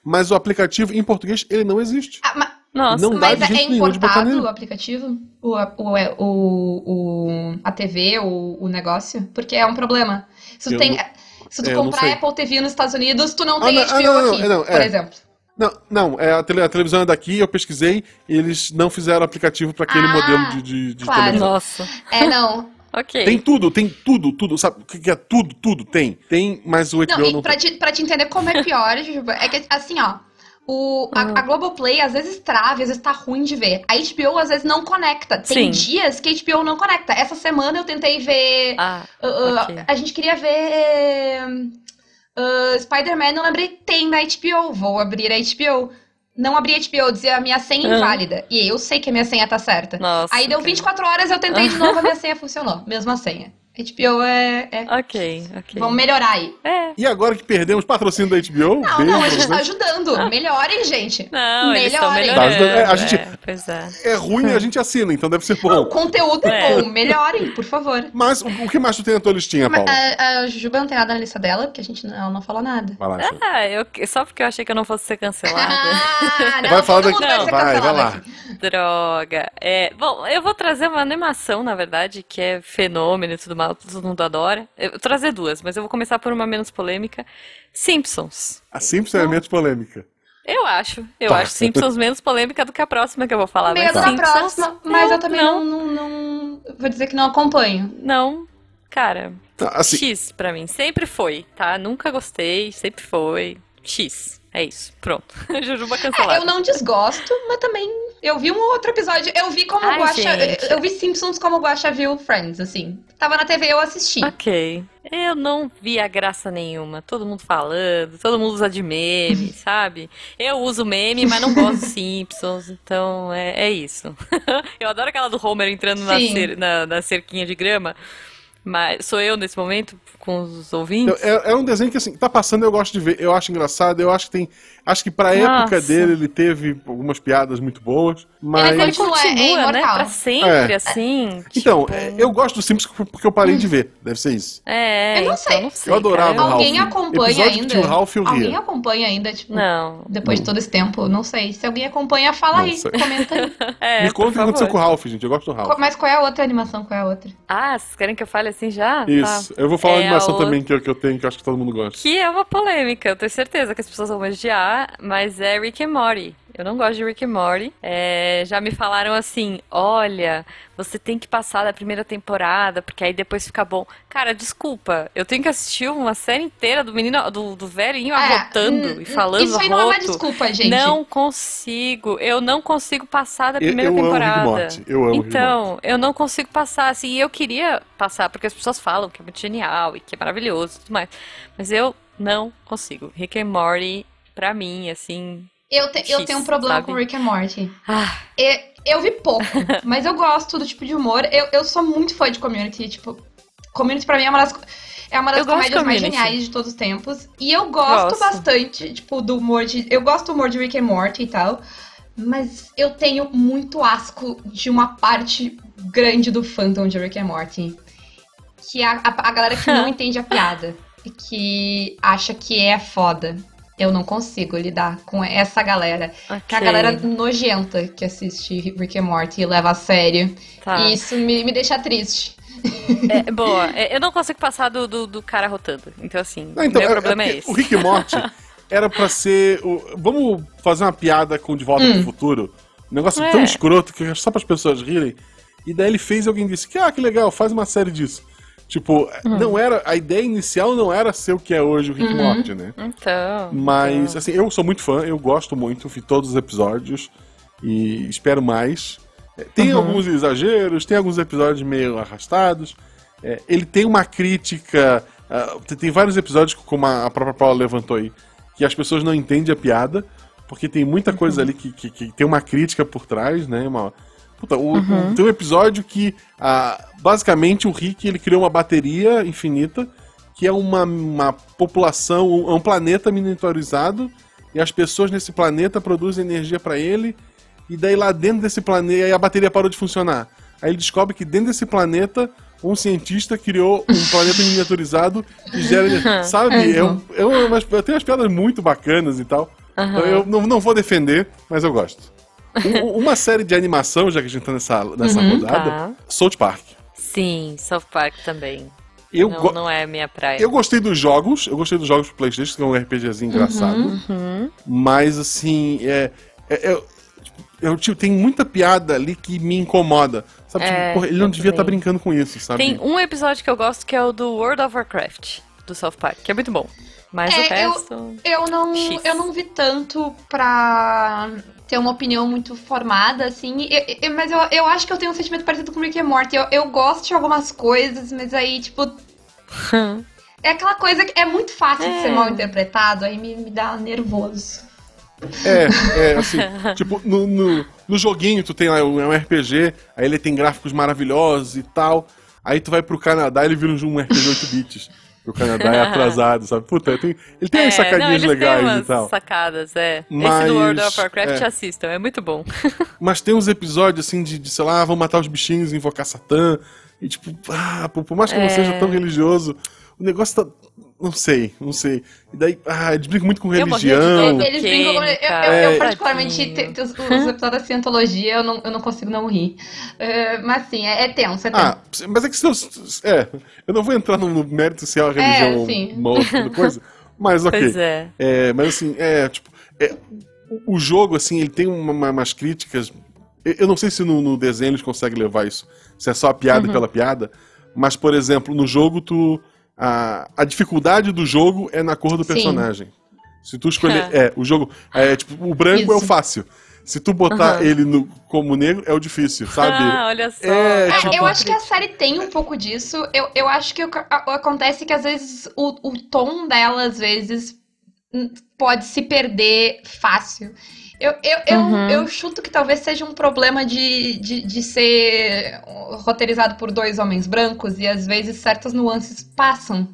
Mas o aplicativo em português, ele não existe. Ah, ma- Nossa. Não dá Mas é jeito nenhum de botar importado o aplicativo? O, o, é, o, o- a TV, o, o negócio? Porque é um problema. Se tu, Eu tem, não- se tu é, comprar. Apple TV nos Estados Unidos, tu não Ah, tem não, HBO ah, não, aqui, é, não, por é. exemplo. Não, não é a, tele- a televisão é daqui, eu pesquisei, e eles não fizeram aplicativo pra aquele Ah, modelo de, de, de claro. televisão. Nossa. É, não. Ok. Tem tudo, tem tudo, tudo. Sabe o que é tudo, tudo? Tem. Tem, mas o HBO Não, não, e pra te, pra te entender como é pior, é que assim, ó. O, a, Hum. a Globoplay às vezes trava, às vezes tá ruim de ver. A HBO às vezes não conecta. Tem Sim. dias que a HBO não conecta. Essa semana eu tentei ver. Ah, uh, uh, ok. A gente queria ver. Uh, Spider-Man, não lembrei, tem na HBO. Vou abrir a HBO. Não abri a HBO, dizia a minha senha Ah. inválida. E eu sei que a minha senha tá certa. nossa. Aí deu ok. 24 horas, eu tentei de novo, a minha senha funcionou. Mesma senha. HBO é. é... Ok, ok. Vamos melhorar aí. É. E agora que perdemos patrocínio da HBO, Não, beijo não, a gente tá vocês. ajudando. Melhorem, gente. Não, Melhorem. melhorando. É, a gente- é, pois é. É ruim, a gente assina, então deve ser O bom. conteúdo é, É. bom. Melhorem, por favor. Mas o, o que mais tu tem na tua listinha, Mas Paula? a, a Jujuba não tem nada na lista dela, porque a gente não, ela não falou nada. Vai lá. Ah, eu, só porque eu achei que eu não fosse ser cancelada. Ah, não, Vai falar daqui. Não. Vai, vai cancelado lá. aqui. Droga. É, bom, eu vou trazer uma animação, na verdade, que é fenômeno e tudo mais, todo mundo adora. Eu vou trazer duas, mas eu vou começar por uma menos polêmica. Simpsons. A Simples é menos polêmica. Eu acho. Eu Tá. acho Simpsons menos polêmica do que a próxima que eu vou falar. Mas da Simpsons, próxima, mas eu também não. não, não, não- Vou dizer que não acompanho. Não, cara, Tá, Assim, X pra mim. Sempre foi, tá? Nunca gostei, sempre foi. X. É isso. Pronto. Jujuba É, cancelada. eu não desgosto, mas também. Eu vi um outro episódio. Eu vi como Ai, o Guaxa. gente. Eu vi Simpsons como o Guaxa viu Friends, assim. Tava na TV eu assisti. Ok. Eu não via graça nenhuma. Todo mundo falando, todo mundo usa de meme, sabe? Eu uso meme, mas não gosto de Simpsons, então é, é isso. Eu adoro aquela do Homer entrando na, cer- na- na cerquinha de grama. Mas sou eu nesse momento com os ouvintes? é, é um desenho que assim, tá passando, eu gosto de ver. Eu acho engraçado, eu acho que tem. Acho que pra época Nossa. dele ele teve algumas piadas muito boas. Mas. Ele Ele continua, é continua, né? Pra sempre, É. assim. Então, tipo, é, eu gosto do Simpsons porque eu parei de ver. Deve ser isso. É, Eu não então, sei. não sei. Eu adorava cara, o Alguém Ralph. acompanha Episódio que ainda? tinha o Ralph, eu ria. Alguém acompanha ainda, tipo, Não. depois de todo esse tempo? Não sei. Se alguém acompanha, fala Não aí, sei. comenta aí. É, Me conta o que aconteceu com o Ralph, gente. Eu gosto do Ralph. Mas qual é a outra animação? Qual é a outra? Ah, vocês querem que eu fale assim já? Isso. Tá. Eu vou falar É uma animação a também que eu, que eu tenho, que eu acho que todo mundo gosta. Que é uma polêmica, eu tenho certeza que as pessoas vão odiar, mas é Rick and Morty. Eu não gosto de Rick and Morty. É, já me falaram assim: olha, você tem que passar da primeira temporada, porque aí depois fica bom. Cara, desculpa, eu tenho que assistir uma série inteira do menino, do, do velhinho É, arrotando hum, e falando Isso aí não é uma desculpa, gente. Não consigo, eu não consigo passar da Eu, primeira eu amo Rick temporada. Morty. Eu amo Rick Morty. Então, eu não consigo passar, assim, e eu queria passar, porque as pessoas falam que é muito genial e que é maravilhoso e tudo mais. Mas eu não consigo. Rick and Morty, pra mim, assim. Eu, te- eu X, tenho um problema sabe? com Rick and Morty. Ah, E- eu vi pouco, mas eu gosto do tipo de humor. Eu, eu sou muito fã de Community, tipo... Community pra mim é uma das, é uma das Eu comédias mais geniais de todos os tempos. E eu gosto, Gosto. bastante, tipo, do humor de... Eu gosto do humor de Rick and Morty e tal. Mas eu tenho muito asco de uma parte grande do fandom de Rick and Morty. Que é a, a, a galera que não entende a piada. E que acha que é foda. Eu não consigo lidar com essa galera. Que é a galera nojenta que assiste Rick and Morty e leva a sério. tá. E isso me, me deixa triste. É, boa, É, eu não consigo passar do, do, do cara rotando. Então, assim, Não, então, meu é- problema é, porque esse. O Rick e Morty era pra ser. o- Vamos fazer uma piada com De Volta pro Futuro. Um negócio É. tão escroto que é só para as pessoas rirem. E daí ele fez e alguém disse que, ah, que legal, faz uma série disso. Tipo, não era. A ideia inicial não era ser o que é hoje o Rick e Morty, né? Então. Mas, assim, eu sou muito fã, eu gosto muito, vi todos os episódios e espero mais. É, Tem alguns exageros, tem alguns episódios meio arrastados. É, ele tem uma crítica. ah, tem- vários episódios, como a a própria Paula levantou aí, que as pessoas não entendem a piada, porque tem muita coisa ali que, que- que tem uma crítica por trás, né? Uma, Puta, o- o- tem um episódio que, ah, basicamente, o Rick ele criou uma bateria infinita, que é uma, uma população, um, é um planeta miniaturizado, e as pessoas nesse planeta produzem energia pra ele, e daí lá dentro desse planeta, a bateria parou de funcionar. Aí ele descobre que dentro desse planeta, um cientista criou um planeta miniaturizado que gera. Sabe? É um, é umas, tem umas piadas muito bacanas e tal. Então eu não, não vou defender, mas eu gosto. Uma série de animação, já que a gente tá nessa, nessa Uhum, rodada, Tá. South Park. Sim, South Park também. Eu, não, não é a minha praia. eu gostei dos jogos, eu gostei dos jogos pro Playstation, que é um RPGzinho engraçado. Uhum. Mas assim, é. é, é- tipo, eu, tipo, tem muita piada ali que me incomoda. Sabe? Tipo, É, porra, ele não eu devia estar também. brincando com isso, sabe? Tem um episódio que eu gosto que é o do World of Warcraft, do South Park, que é muito bom. Mas É, o eu- resto. Eu não, X. eu não vi tanto pra ter uma opinião muito formada, assim. Eu- eu- mas eu, eu acho que eu tenho um sentimento parecido com Rick and Morty. Eu, eu gosto de algumas coisas, mas aí, tipo. É aquela coisa que é muito fácil de ser É. mal interpretado, aí me, me dá nervoso. É, é, assim, tipo, no, no, no joguinho tu tem lá, é um RPG, aí ele tem gráficos maravilhosos e tal. Aí tu vai pro Canadá ele vira um RPG 8 bits. O Canadá é atrasado, sabe? Puta, tem, ele tem umas É, não, sacadinhas eles legais e umas tal. sacadas, é. Mas, Esse do World of Warcraft é. assistam, é muito bom. Mas tem uns episódios assim de, de, sei lá, vão matar os bichinhos e invocar Satã. E tipo, ah, por, por mais que eu não É. seja tão religioso, o negócio tá. Não sei, não sei. E daí, ah, eles brincam muito com Eu religião. Eles brincam com... Eu, eu, É. eu particularmente, Tadinho. te- te- os, os episódios de cientologia, eu não, eu não consigo não rir. É, mas sim, é, é tenso, é tenso. Ah, mas é que se eu. É, eu não vou entrar no, mérito se é uma religião sim. uma outra coisa. Mas ok. Pois é. É, mas assim, é, tipo, é, o- o jogo, assim, ele tem uma- uma- umas críticas. Eu eu não sei se no, no desenho eles conseguem levar isso, se é só a piada Uhum. pela piada, mas, por exemplo, no jogo, tu. A, a dificuldade do jogo é na cor do Sim. personagem. Se tu escolher. é, o jogo. É, tipo, o branco é o Isso. fácil. Se tu botar Aham. ele no, como negro, é o difícil, sabe? Ah, olha só. É, É, tipo- eu acho que a série tem um pouco disso. Eu, eu acho que o, a- acontece que às vezes o, o tom dela, às vezes, hum, pode se perder fácil. Eu, eu, eu, Uhum. eu chuto que talvez seja um problema de, de, de ser roteirizado por dois homens brancos e às vezes certas nuances passam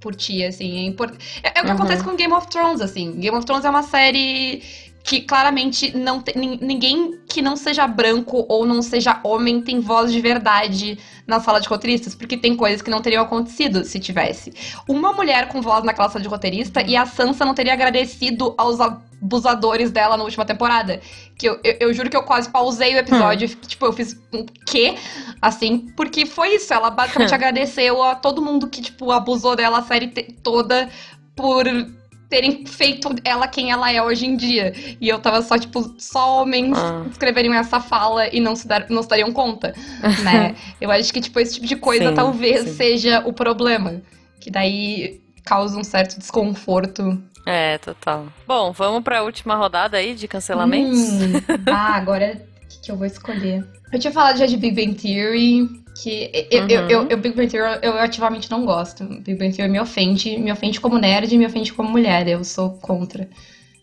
por ti, assim. É, import... é, é o que Uhum. acontece com Game of Thrones, assim. Game of Thrones é uma série que claramente não tem nin- ninguém que não seja branco ou não seja homem tem voz de verdade na sala de roteiristas, porque tem coisas que não teriam acontecido se tivesse. Uma mulher com voz naquela sala de roteirista e a Sansa não teria agradecido aos abusadores dela na última temporada. Que eu, eu, eu juro que eu quase pausei o episódio, e, tipo, eu fiz um quê? Assim, porque foi isso, ela basicamente agradeceu a todo mundo que, tipo, abusou dela a série toda por terem feito ela quem ela é hoje em dia. E eu tava só, tipo, só homens Ah. escreveriam essa fala e não se, dar, não se dariam conta, né? eu acho que, tipo, esse tipo de coisa Sim, talvez sim. seja o problema. Que daí causa um certo desconforto. É, total. Bom, vamos pra última rodada aí de cancelamentos? Hum, ah, agora o que, que eu vou escolher? Eu tinha falado já de Big Bang Theory, que eu, Uhum. eu, eu- Big Bang Theory eu ativamente não gosto. Big Bang Theory me ofende, me ofende como nerd e me ofende como mulher. Eu sou contra,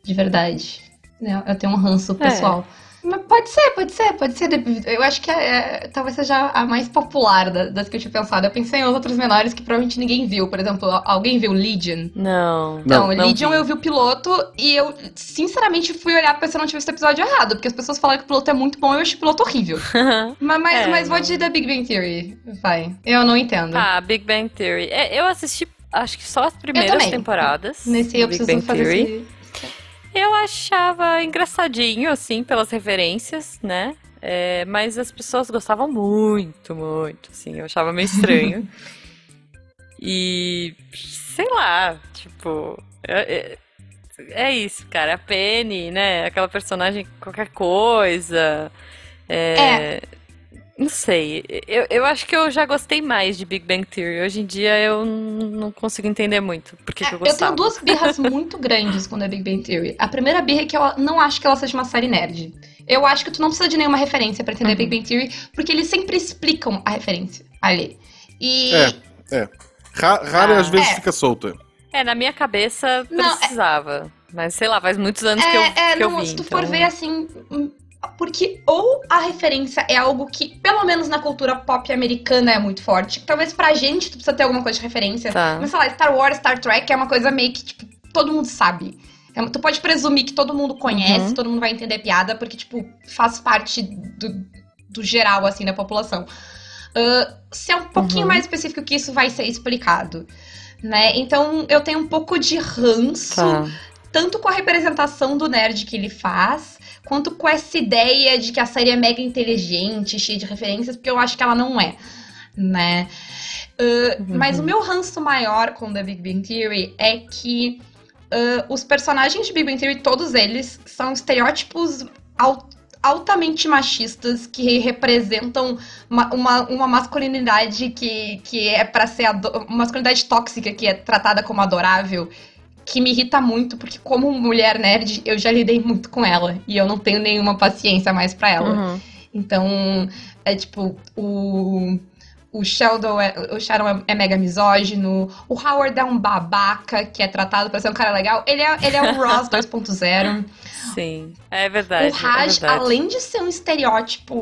de verdade. Eu, tenho um ranço pessoal. Mas pode ser, pode ser, pode ser. Eu acho que é, é, talvez seja a mais popular da- das que eu tinha pensado. Eu pensei em outras menores que provavelmente ninguém viu. Por exemplo, alguém viu Legion? Não. Não, não Legion vi. eu vi o piloto e eu, sinceramente, fui olhar pra ver se eu não tivesse o episódio errado, porque as pessoas falaram que o piloto é muito bom e eu achei o piloto horrível. mas mas, É, mas vou não. de The Big Bang Theory. Vai. Eu não entendo. Ah, Big Bang Theory. É, eu assisti, acho que só as primeiras temporadas. Nesse eu Big preciso Bang fazer Theory. esse. Eu achava engraçadinho, assim, pelas referências, né? É, mas as pessoas gostavam muito, muito, assim. Eu achava meio estranho. e, sei lá, tipo... É, é- é isso, cara. A Penny, né? Aquela personagem qualquer coisa. É... Não sei. Eu, eu acho que eu já gostei mais de Big Bang Theory. Hoje em dia eu não consigo entender muito por que, que eu É, eu gostava. tenho duas birras muito grandes com The Big Bang Theory. A primeira birra é que eu não acho que ela seja uma série nerd. Eu acho que tu não precisa de nenhuma referência pra entender Uhum. Big Bang Theory, porque eles sempre explicam a referência ali. E É, é. Ra- Raro e às Ah. vezes É. fica solta. É, na minha cabeça Não, é- precisava. Mas sei lá, faz muitos anos que eu, É, é, que eu não, vi. se tu então- for ver assim. Porque ou a referência é algo que, pelo menos na cultura pop americana, é muito forte. Talvez pra gente tu precisa ter alguma coisa de referência. Tá. Mas sei lá, Star Wars, Star Trek é uma coisa meio que, tipo, todo mundo sabe. É, tu pode presumir que todo mundo conhece, Uhum. todo mundo vai entender a piada, porque, tipo, faz parte do, do geral, assim, da população. Ah, se é um pouquinho Uhum. mais específico que isso, vai ser explicado. Né? Então eu tenho um pouco de ranço Tá. Tanto com a representação do nerd que ele faz, quanto com essa ideia de que a série é mega inteligente, cheia de referências, porque eu acho que ela não é, né? Uh, uhum. Mas o meu ranço maior com The Big Bang Theory é que uh, os personagens de Big Bang Theory, todos eles, são estereótipos altamente machistas que representam uma, uma, uma, masculinidade que, que é para ser uma masculinidade tóxica que é tratada como adorável que me irrita muito, porque como mulher nerd, eu já lidei muito com ela. E eu não tenho nenhuma paciência mais para ela. Uhum. Então, é tipo, o. O Sheldon, é, o Sharon é, é, mega misógino. O Howard é um babaca que é tratado pra ser um cara legal. Ele é, ele é o Ross 2.0. Sim, é verdade. O Raj, é verdade. além de ser um estereótipo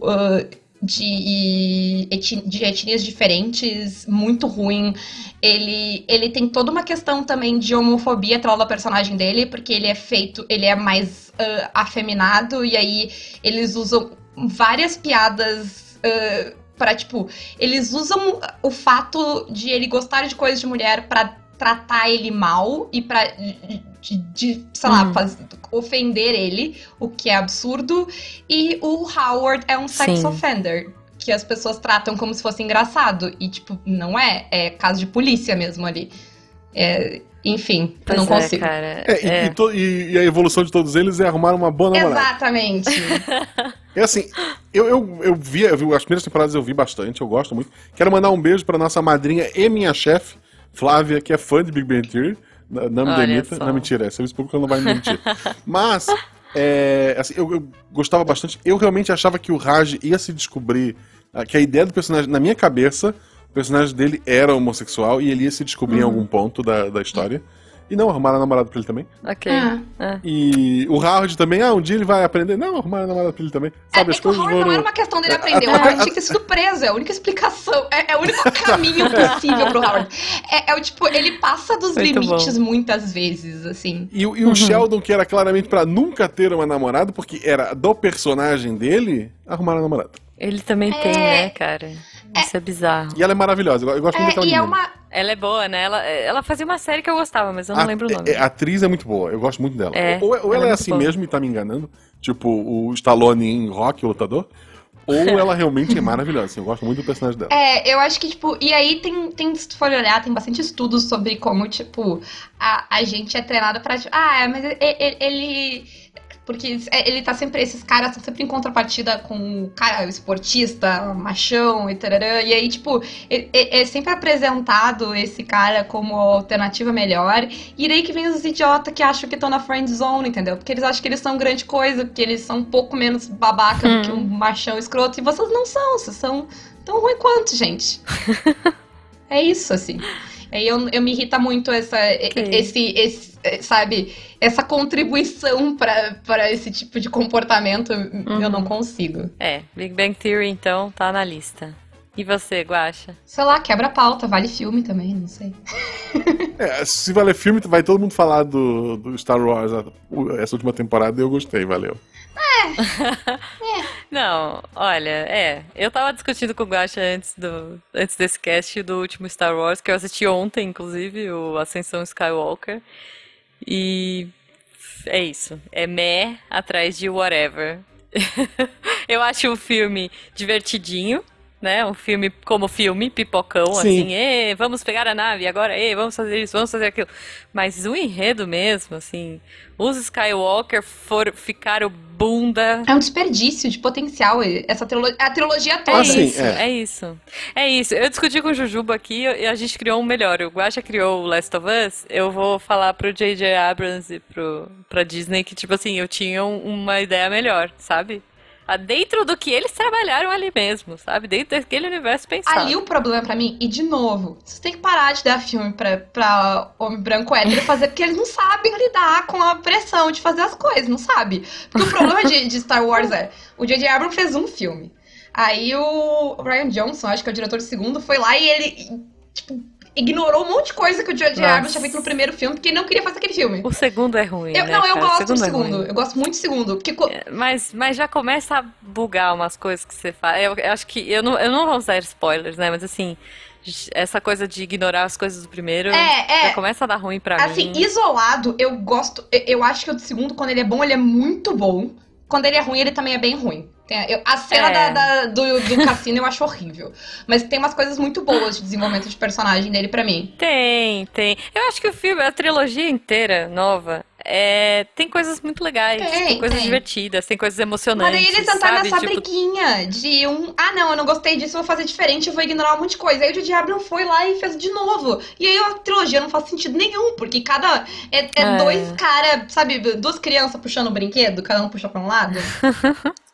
uh, de, de etnias diferentes, muito ruim. Ele, ele tem toda uma questão também de homofobia atrás da personagem dele, porque ele é feito, ele é mais uh, afeminado, e aí eles usam várias piadas. Uh, para tipo, eles usam o fato de ele gostar de coisas de mulher para tratar ele mal e pra, de, de sei lá, uhum. ofender ele, o que é absurdo. E o Howard é um sex Sim. offender. Que as pessoas tratam como se fosse engraçado. E, tipo, não é. É caso de polícia mesmo ali. É, enfim, eu não é, consigo. Cara, é, é. E, e, e, a evolução de todos eles é arrumar uma boa namorada. Exatamente. é assim, eu, eu, eu vi, eu vi, as primeiras temporadas eu vi bastante, eu gosto muito. Quero mandar um beijo pra nossa madrinha e minha chefe, Flávia, que é fã de Big Bang Theory. Não me demita. Não, mentira, é serviço público não vai me demitir. Mas, é, assim, eu, eu, gostava bastante. Eu realmente achava que o Raj ia se descobrir. Ah, que a ideia do personagem, na minha cabeça, o personagem dele era homossexual e ele ia se descobrir uhum. em algum ponto da, da história. E não, arrumaram namorado pra ele também. Ok. É. é. E o Howard também, ah, um dia ele vai aprender. Não, arrumaram namorado pra ele também. Sabe, é, as é coisas o Howard não era uma questão dele aprender. O Howard tinha que ter sido preso. É a única explicação. É, é o único caminho possível pro Howard. É, é, o tipo, ele passa dos Muito limites bom. muitas vezes, assim. E, e o uhum. Sheldon, que era claramente pra nunca ter uma namorada, porque era do personagem dele, arrumaram namorado. Ele também tem, é. né, cara? Isso é, é bizarro. E ela é maravilhosa. Eu gosto muito é, daquela e é uma... Ela é boa, né? Ela, ela fazia uma série que eu gostava, mas eu não a, lembro o nome. A atriz é muito boa, eu gosto muito dela. É, ou, ou ela, ela, é, assim boa. mesmo e tá me enganando, tipo o Stallone em Rock, o lutador. Ou ela realmente é maravilhosa, assim, eu gosto muito do personagem dela. É, eu acho que, tipo, e aí tem, tem se tu for olhar, tem bastante estudos sobre como, tipo, a, a gente é treinado pra, tipo, ah, mas ele, ele porque é, ele tá sempre. Esses caras estão sempre em contrapartida com o cara esportista, machão e tarará. E aí, tipo, é, é, é, sempre apresentado esse cara como alternativa melhor. E daí que vem os idiotas que acham que estão na friend zone, entendeu? Porque eles acham que eles são grande coisa, porque eles são um pouco menos babaca hum. do que um machão escroto. E vocês não são, vocês são tão ruim quanto, gente. é isso, assim. Aí eu, eu me irrita muito essa, okay. esse, esse, sabe, essa contribuição para esse tipo de comportamento. Uhum. Eu não consigo. É, Big Bang Theory, então, tá na lista. E você, Guacha? Sei lá, quebra pauta, vale filme também, não sei. É, se valer filme, vai todo mundo falar do, do Star Wars essa última temporada e eu gostei, valeu. É. é. Não, olha, é. Eu tava discutindo com o Guacha antes, do, antes desse cast do último Star Wars, que eu assisti ontem, inclusive, o Ascensão Skywalker. E é isso. É meh atrás de whatever. eu acho o filme divertidinho né? Um filme como filme, pipocão, Sim. assim, vamos pegar a nave agora, e vamos fazer isso, vamos fazer aquilo. Mas o enredo mesmo, assim, os Skywalker for, ficaram bunda. É um desperdício de potencial, essa trilogia, a trilogia toda. É isso, é. é. isso. É isso. Eu discuti com o Jujuba aqui e a gente criou um melhor. O Guacha criou o Last of Us, eu vou falar pro J.J. Abrams e pro, pra Disney que, tipo assim, eu tinha uma ideia melhor, sabe? Dentro do que eles trabalharam ali mesmo, sabe? Dentro daquele universo pensado. Ali o problema para mim, e de novo, você tem que parar de dar filme pra, pra homem branco hétero fazer, porque eles não sabem lidar com a pressão de fazer as coisas, não sabe? Porque o problema de, de Star Wars é, o J.J. Abrams fez um filme. Aí o Ryan Johnson, acho que é o diretor do segundo, foi lá e ele, tipo, ignorou um monte de coisa que o J.J. Nossa. Tinha feito no primeiro filme, porque ele não queria fazer aquele filme. O segundo é ruim, Eu- né, não, eu cara? Gosto do é segundo. ruim. Eu gosto muito do segundo. Porque co- Mas, mas já começa a bugar umas coisas que você faz. Eu, eu acho que. Eu não, eu não vou usar spoilers, né? Mas assim, essa coisa de ignorar as coisas do primeiro É, é. já começa a dar ruim pra Assim, mim. isolado, eu gosto. eu- Eu acho que o do segundo, quando ele é bom, ele é muito bom. Quando ele é ruim, ele também é bem ruim. Tem- eu- a cena É. da- da- do, do cassino eu acho horrível. Mas tem umas coisas muito boas de desenvolvimento de personagem dele pra mim. Tem, tem. Eu acho que o filme, a trilogia inteira nova, é, tem coisas muito legais. Tem, Tem, coisas tem. divertidas, tem coisas Mas emocionantes. aí eles entraram nessa Tipo, briguinha de um. Ah, não, eu não gostei disso, vou fazer diferente, eu vou ignorar um monte de coisa. Aí o J.J. Abrams foi lá e fez de novo. E aí a trilogia não faz sentido nenhum, porque cada. É, é É. dois caras, sabe, duas crianças puxando o brinquedo, cada um puxa pra um lado.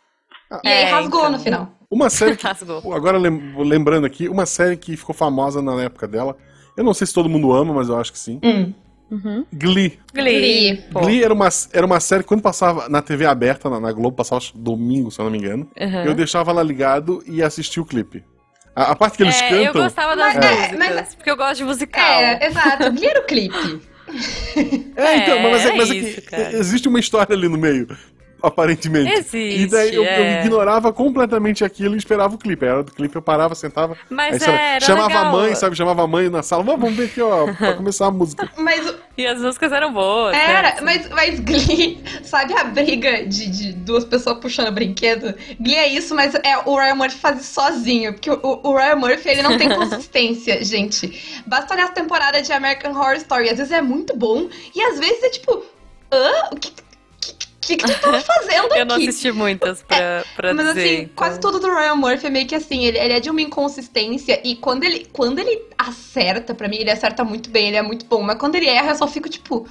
e aí É, rasgou então. no final. Uma série que. Rasgou. Agora lem- lembrando aqui, uma série que ficou famosa na época dela. Eu não sei se todo mundo ama, mas eu acho que sim. Hum. Uhum. Glee. Glee. Glee. pô. Glee era uma, era uma série que quando passava na TV aberta, na, na Globo, passava domingo, se eu não me engano. Uhum. Eu deixava ela ligado e assistia o clipe. A, a parte que eles É, eu cantam. gostava das Mas é, mas- porque eu gosto de musical. É, exato. Glee era o clipe. É, então, É, mas, é, é mas é isso, que cara. existe uma história ali no meio, aparentemente. Existe, e daí eu, eu é. ignorava completamente aquilo e esperava o clipe. Era do clipe, eu parava, sentava. Mas aí, lá, era chamava legal. a mãe, sabe? Chamava a mãe na sala. Vamos, ver aqui, ó, pra começar a música. Mas E as músicas eram boas. era, né? mas, mas Glee, sabe a briga de, de duas pessoas puxando brinquedo? Glee é isso, mas é o Ryan Murphy faz isso sozinho. Porque o, o Ryan Murphy, ele não tem consistência, gente. Basta olhar as temporadas de American Horror Story. Às vezes é muito bom, e às vezes é tipo, hã? O que, que, que, tu tá fazendo aqui? Eu não assisti muitas pra, pra Mas dizer. assim, então. quase tudo do Ryan Murphy é meio que assim, ele, ele é de uma inconsistência e quando ele, quando ele acerta, pra mim, ele acerta muito bem, ele é muito bom. Mas quando ele erra, eu só fico tipo.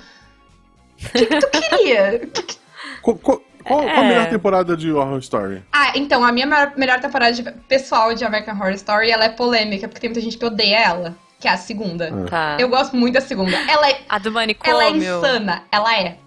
O que, que tu queria? Que que- Qual, qual- qual- qual a É. melhor temporada de Horror Story? Ah, então, a minha melhor, melhor temporada de- pessoal de American Horror Story, ela é polêmica, porque tem muita gente que odeia ela, que é a segunda. Tá. Eu gosto muito da segunda. Ela é, A do ela é manicômio. insana, ela é.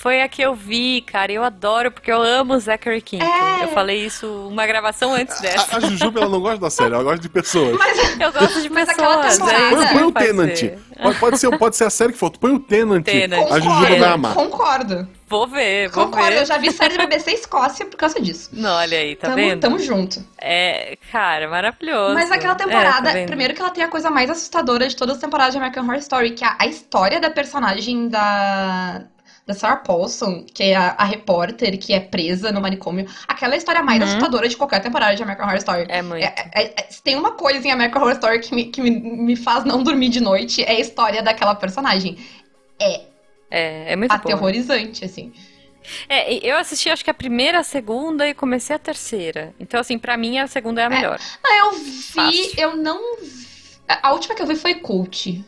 Foi a que eu vi, cara. Eu adoro, porque eu amo o Zachary Quinto. É. Eu falei isso uma gravação antes dessa. A, a Jujuba, ela não gosta da série, ela gosta de pessoas. Mas Eu gosto de pessoas. aquela é Põe, põe o Tenant. ser. Pode, pode ser, pode ser a série que for. Põe o Tenant. Tenant. A Jujuba vai amar. concordo. Vou ver, vou Concordo, ver. eu já vi série de BBC Escócia por causa disso. Não, olha aí, tá tamo, vendo? tamo junto. É, cara, maravilhoso. Mas aquela É, temporada, tá vendo? primeiro que ela tem a coisa mais assustadora de todas as temporadas de American Horror Story, que é a história da personagem da, da Sarah Paulson, que é a, a repórter que é presa no manicômio. Aquela é a história mais Uhum. assustadora de qualquer temporada de American Horror Story. É muito. É- é- é- se tem uma coisa em American Horror Story que, me, que me, me faz não dormir de noite, é a história daquela personagem. É É, é muito aterrorizante, assim. É, eu assisti acho que a primeira, a segunda e comecei a terceira. Então, assim, pra mim a segunda é a melhor. Não, eu vi, Fácil. eu não. A última que eu vi foi Cult.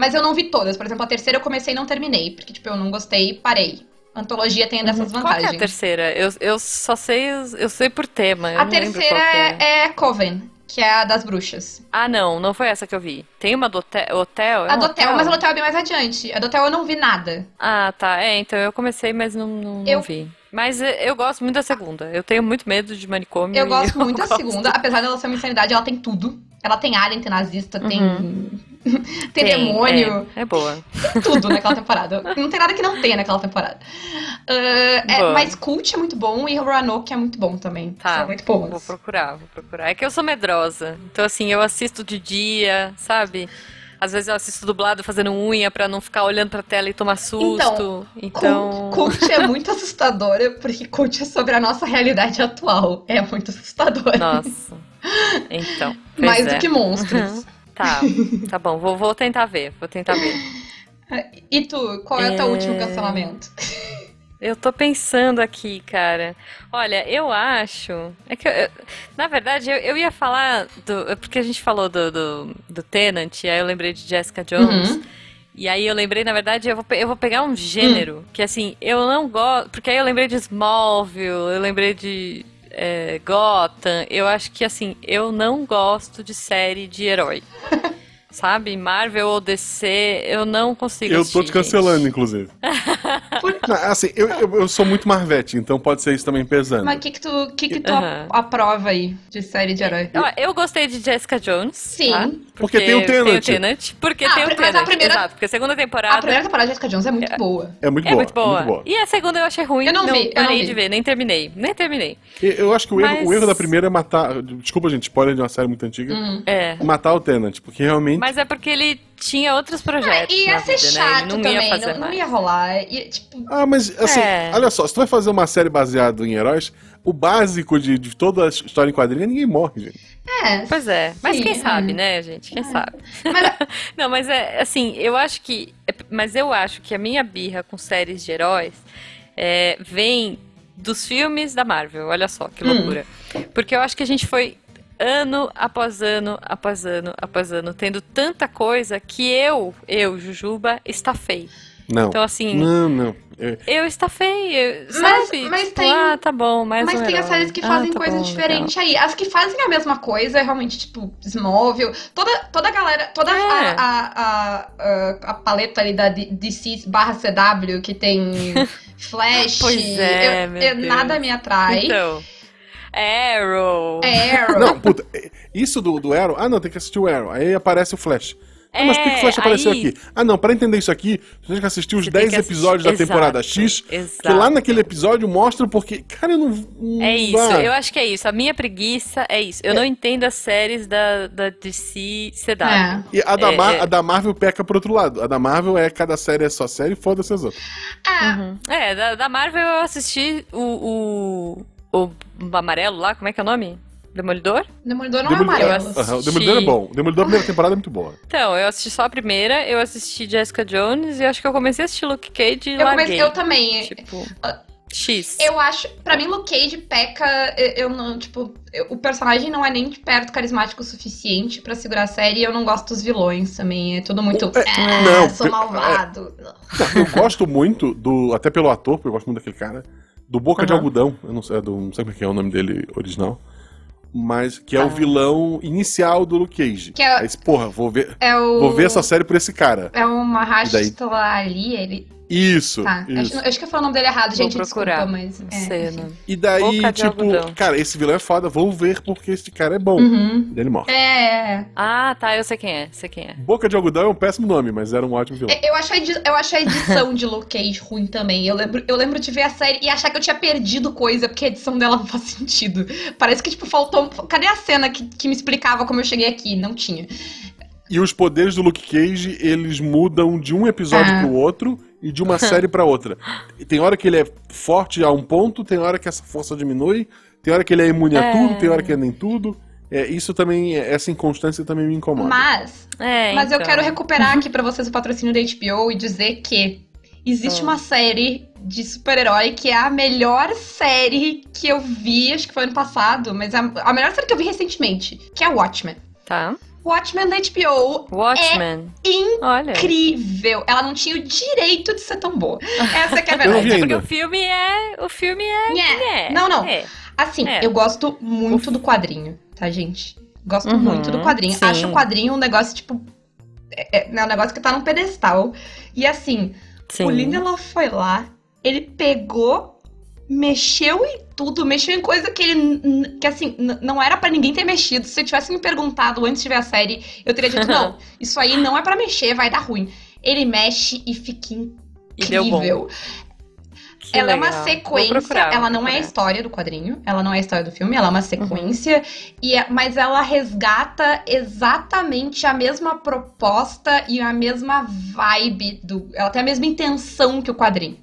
Mas eu não vi todas. Por exemplo, a terceira eu comecei e não terminei. Porque, tipo, eu não gostei e parei. Antologia tem dessas Qual que é a vantagens. terceira? Eu, eu só sei, eu sei por tema. Eu a não terceira qual que é, é Coven, que é a das bruxas. Ah, não, não foi essa que eu vi. Tem uma do hotel? hotel? É a do hotel, mas o hotel é bem mais adiante. A do hotel eu não vi nada. Ah, tá. É, então eu comecei, mas não, não, não Eu- vi. Mas eu gosto muito da segunda. Eu tenho muito medo de manicômio. Eu gosto muito da gosto. segunda, apesar dela ser uma insanidade, ela tem tudo. Ela tem alien, tem nazista, tem. tem, demônio. É, é boa. Tem tudo naquela temporada. Não tem nada que não tenha naquela temporada. Ah, é, mas Cult é muito bom e Roanoke é muito bom também. Tá. São muito boas. Vou procurar, vou procurar. É que eu sou medrosa. Então, assim, eu assisto de dia, sabe? Às vezes eu assisto dublado fazendo unha pra não ficar olhando pra tela e tomar susto. Então. Cult, Cult é muito assustadora, porque Cult é sobre a nossa realidade atual. É muito assustadora. Nossa. Então. pois Mais é. do que monstros. Tá, tá bom. Vou, vou tentar ver. Vou tentar ver. E tu, qual é o teu É. último cancelamento? Eu tô pensando aqui, cara. Olha, eu acho. É que eu- eu- na verdade, eu, eu ia falar do. é Porque a gente falou do, do, do Tenant, aí eu lembrei de Jessica Jones. Uhum. E aí eu lembrei, na verdade, eu vou, eu vou pegar um gênero que assim, eu não gosto. Porque aí eu lembrei de Smallville, eu lembrei de é, Gotham. Eu acho que assim, eu não gosto de série de herói. sabe? Marvel ou DC, eu não consigo Eu tô te cancelando, gente. inclusive. Não, assim, eu, eu, eu sou muito Marvete, então pode ser isso também pesando. Mas o que que tu, que que tu Aham. aprova aí de série de herói? Ó, eu gostei de Jessica Jones. Sim. tá? Porque tem o Tenant. Tenant, Porque Ah, tem o mas a Tenant. primeira- Exato, porque a segunda A temporada. primeira temporada de Jessica Jones é muito boa. É muito É boa. muito boa. muito boa. E a segunda eu achei ruim. Eu não vi, eu parei não vi. de ver, nem terminei. Nem terminei. Eu acho que o erro, Mas- o erro da primeira é matar. Desculpa, gente, spoiler de uma série muito antiga. Hum. É. Matar o Tenant, porque realmente. Mas é porque ele tinha outros projetos. E ia ser vida, né? chato Ele não também, ia fazer não, não ia rolar. E, tipo, Ah, mas assim, É. olha só, se tu vai fazer uma série baseada em heróis, o básico de, de toda a história em quadrinho é ninguém morre, gente. é. Pois é, mas Sim, quem sabe, hum. né, gente? Quem sabe? Mas, Não, mas é assim, eu acho que. é- Mas eu acho que a minha birra com séries de heróis é, vem dos filmes da Marvel. Olha só que Hum. loucura. Porque eu acho que a gente foi ano após ano, após ano, após ano, tendo tanta coisa que eu, eu, Jujuba, estafei. Não. Então, assim, Não, não. É, eu estafei, eu- Mas- sabe? mas Tipo, tem- Ah, tá bom, mais mas um tem as herói. séries que Ah, fazem tá coisa bom, diferente aí. As que fazem a mesma coisa é realmente, tipo, Smallville. Toda, toda a galera, toda É. a, a, a, a, paleta ali da D- DC barra CW que tem Flash. Pois é, eu- meu eu- Deus. nada me atrai. Então, Arrow. Arrow. Não, puta, é, isso do, do Arrow. Ah, não, tem que assistir o Arrow. Aí aparece o Flash. Ah, mas por que o Flash É, apareceu aí- aqui? Ah, não, pra entender isso aqui, você tem que assistir os Você tem 10 que assistir- episódios da temporada Exato, X, exato. que lá naquele episódio mostra porque. Cara, eu não. não É isso, dá. eu acho que é isso. A minha preguiça é isso. Eu não entendo as séries da, da DC CW. É. E a da, É, Mar- é. a da Marvel peca pro outro lado. A da Marvel é cada série é só série e foda-se as outras. Ah, Uhum. É, da, da Marvel eu assisti o, o, o amarelo lá, como é que é o nome? Demolidor? Demolidor não é Demolidor- amarelo. assisti- Demolidor é bom. Demolidor, a primeira temporada é muito boa. Então, eu assisti só a primeira, eu assisti Jessica Jones e acho que eu comecei a assistir Luke Cage e Eu, larguei. comecei, eu também. Tipo, Ah, X. Eu acho, pra mim, Luke Cage peca. Eu, eu não, tipo, eu- o personagem não é nem de perto carismático o suficiente pra segurar a série. E eu não gosto dos vilões também. É tudo muito. É, ah, não, sou pe- malvado. Não, eu gosto muito do. Até pelo ator, porque eu gosto muito daquele cara. Do Boca de Aham. Algodão. Eu não sei, é do, não sei como é que é o nome dele original. Mas que é Ah. o vilão inicial do Luke Cage. Que é- Aí, porra, vou ver, É o. vou ver essa série por esse cara. É o E daí? Mahershala Ali, ele. Isso. Tá. Acho, isso. acho que eu falei o nome dele errado, Vou gente. procurar. Desculpa, mas. É. E daí, Boca tipo, cara, esse vilão é foda, vou ver porque esse cara é bom. Uhum. E daí ele morre. É. Ah, tá, eu sei quem é, sei quem é. Boca de Algodão é um péssimo nome, mas era um ótimo vilão. Eu acho, a eu acho a edição de Luke Cage ruim também. Eu lembro, eu lembro de ver a série e achar que eu tinha perdido coisa, porque a edição dela não faz sentido. Parece que, tipo, faltou. um- Cadê a cena que, que me explicava como eu cheguei aqui? Não tinha. E os poderes do Luke Cage, eles mudam de um episódio Ah. pro outro e de uma série pra outra. Tem hora que ele é forte a um ponto, tem hora que essa força diminui, tem hora que ele é imune a É. tudo, tem hora que é nem tudo. É, isso também, essa inconstância também me incomoda. Mas, É, mas eu então. quero recuperar aqui pra vocês o patrocínio da HBO e dizer que existe Ah. uma série de super-herói que é a melhor série que eu vi, acho que foi ano passado, mas a, a melhor série que eu vi recentemente, que é Watchmen. Tá. Watchmen da HBO Watchmen. É Olha. incrível. Ela não tinha o direito de ser tão boa. Essa que é a Eu verdade. Porque ainda. o filme é. O filme é. Nhé. é. Não, não. É. Assim, É. eu gosto muito do quadrinho, tá, gente? Gosto Uhum, muito do quadrinho. sim. Acho o quadrinho um negócio, tipo. É, é um negócio que tá num pedestal. E assim, Sim. o Lindelof foi lá, ele pegou, mexeu em tudo, mexeu em coisa que ele. que assim, não era pra ninguém ter mexido. Se você tivesse me perguntado antes de ver a série, eu teria dito, não, isso aí não é pra mexer, vai dar ruim. Ele mexe e fica E incrível. Que ela é uma legal. Sequência, procurar, ela não é a história do quadrinho, ela não é a história do filme, ela é uma sequência, e é- mas ela resgata exatamente a mesma proposta e a mesma vibe do. Ela tem a mesma intenção que o quadrinho.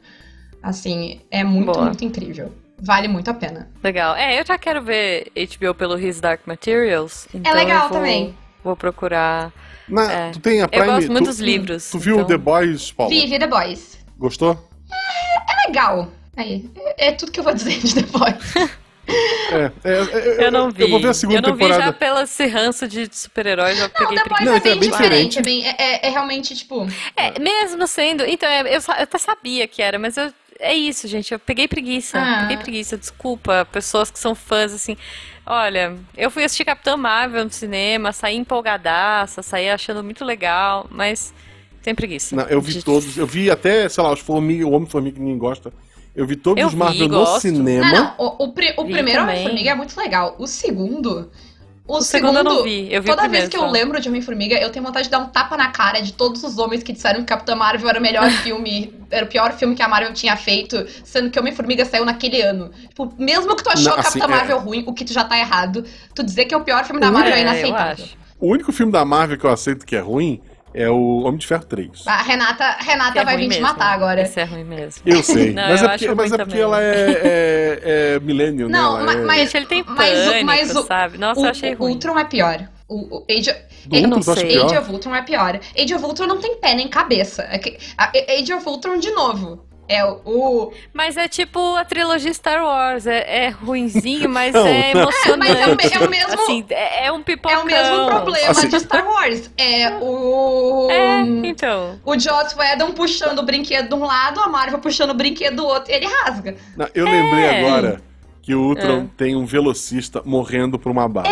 Assim, é muito, Boa. muito incrível. Vale muito a pena. Legal. É, eu já quero ver HBO pelo His Dark Materials. Então legal eu vou, também. Vou procurar. Na- É. Tu tem a Eu Prime. gosto muito tu, dos livros, Tu viu então- The Boys, Paulo? Vive The Boys. Gostou? É legal. Aí, é, é tudo que eu vou dizer de The Boys. É, é, é, Eu não vi. Eu vou ver a segunda eu não temporada. vi já pelo esse ranço de super-heróis, eu Não, peguei. Boys Não, é é bem diferente. diferente. É, bem, é, é- é realmente, tipo. É, mesmo sendo. Então, é, eu, eu até sabia que era, mas eu, é isso, gente. Eu peguei preguiça. Ah. Peguei preguiça, desculpa. Pessoas que são fãs, assim. Olha, eu fui assistir Capitã Marvel no cinema, saí empolgadaça, saí achando muito legal, mas tem preguiça. Não, eu vi De- todos. Eu vi até, sei lá, os Formiga, o Homem-Formiga que ninguém gosta. Eu vi todos Eu os vi, Marvel no gosto. cinema. Não, não. O, o, o Vi primeiro. Homem-Formiga é muito legal. O segundo. O, O segundo eu não vi, eu vi o toda vez primeiro que eu só. lembro de Homem-Formiga, eu tenho vontade de dar um tapa na cara de todos os homens que disseram que Capitã Marvel era o melhor filme, era o pior filme que a Marvel tinha feito, sendo que Homem-Formiga saiu naquele ano. Tipo, mesmo que tu achou Não, assim, Capitã é. Marvel ruim, o que tu já tá errado, tu dizer que é o pior filme da É, Marvel é eu inaceitável. O único filme da Marvel que eu aceito que é ruim é o Homem de Ferro 3. A Renata, Renata É vai vir te mesmo. matar agora. Esse é ruim mesmo. Eu sei. Não, mas, eu é porque, mas é porque ela é, é, é millennial, Não, né? Ela ma- é... mas- Gente, ele tem Mas o- pânico, mas o- sabe? Nossa, o, eu achei o ruim. Ultron é pior. O, o Age, eu não sei. Age of Ultron é pior. Age of Ultron não tem pé nem cabeça. É Age of Ultron, de novo, é o... Mas é tipo a trilogia Star Wars. É, é ruinzinho, mas Não, é não. emocionante. mas é o é o mesmo- Assim, é, é um É pipocão. o mesmo problema Assim- de Star Wars. É o... É, então. O Joss Whedon puxando o brinquedo de um lado, a Marvel puxando o brinquedo do outro, e ele rasga. Não, eu lembrei É. agora que o Ultron É. tem um velocista morrendo por uma bala.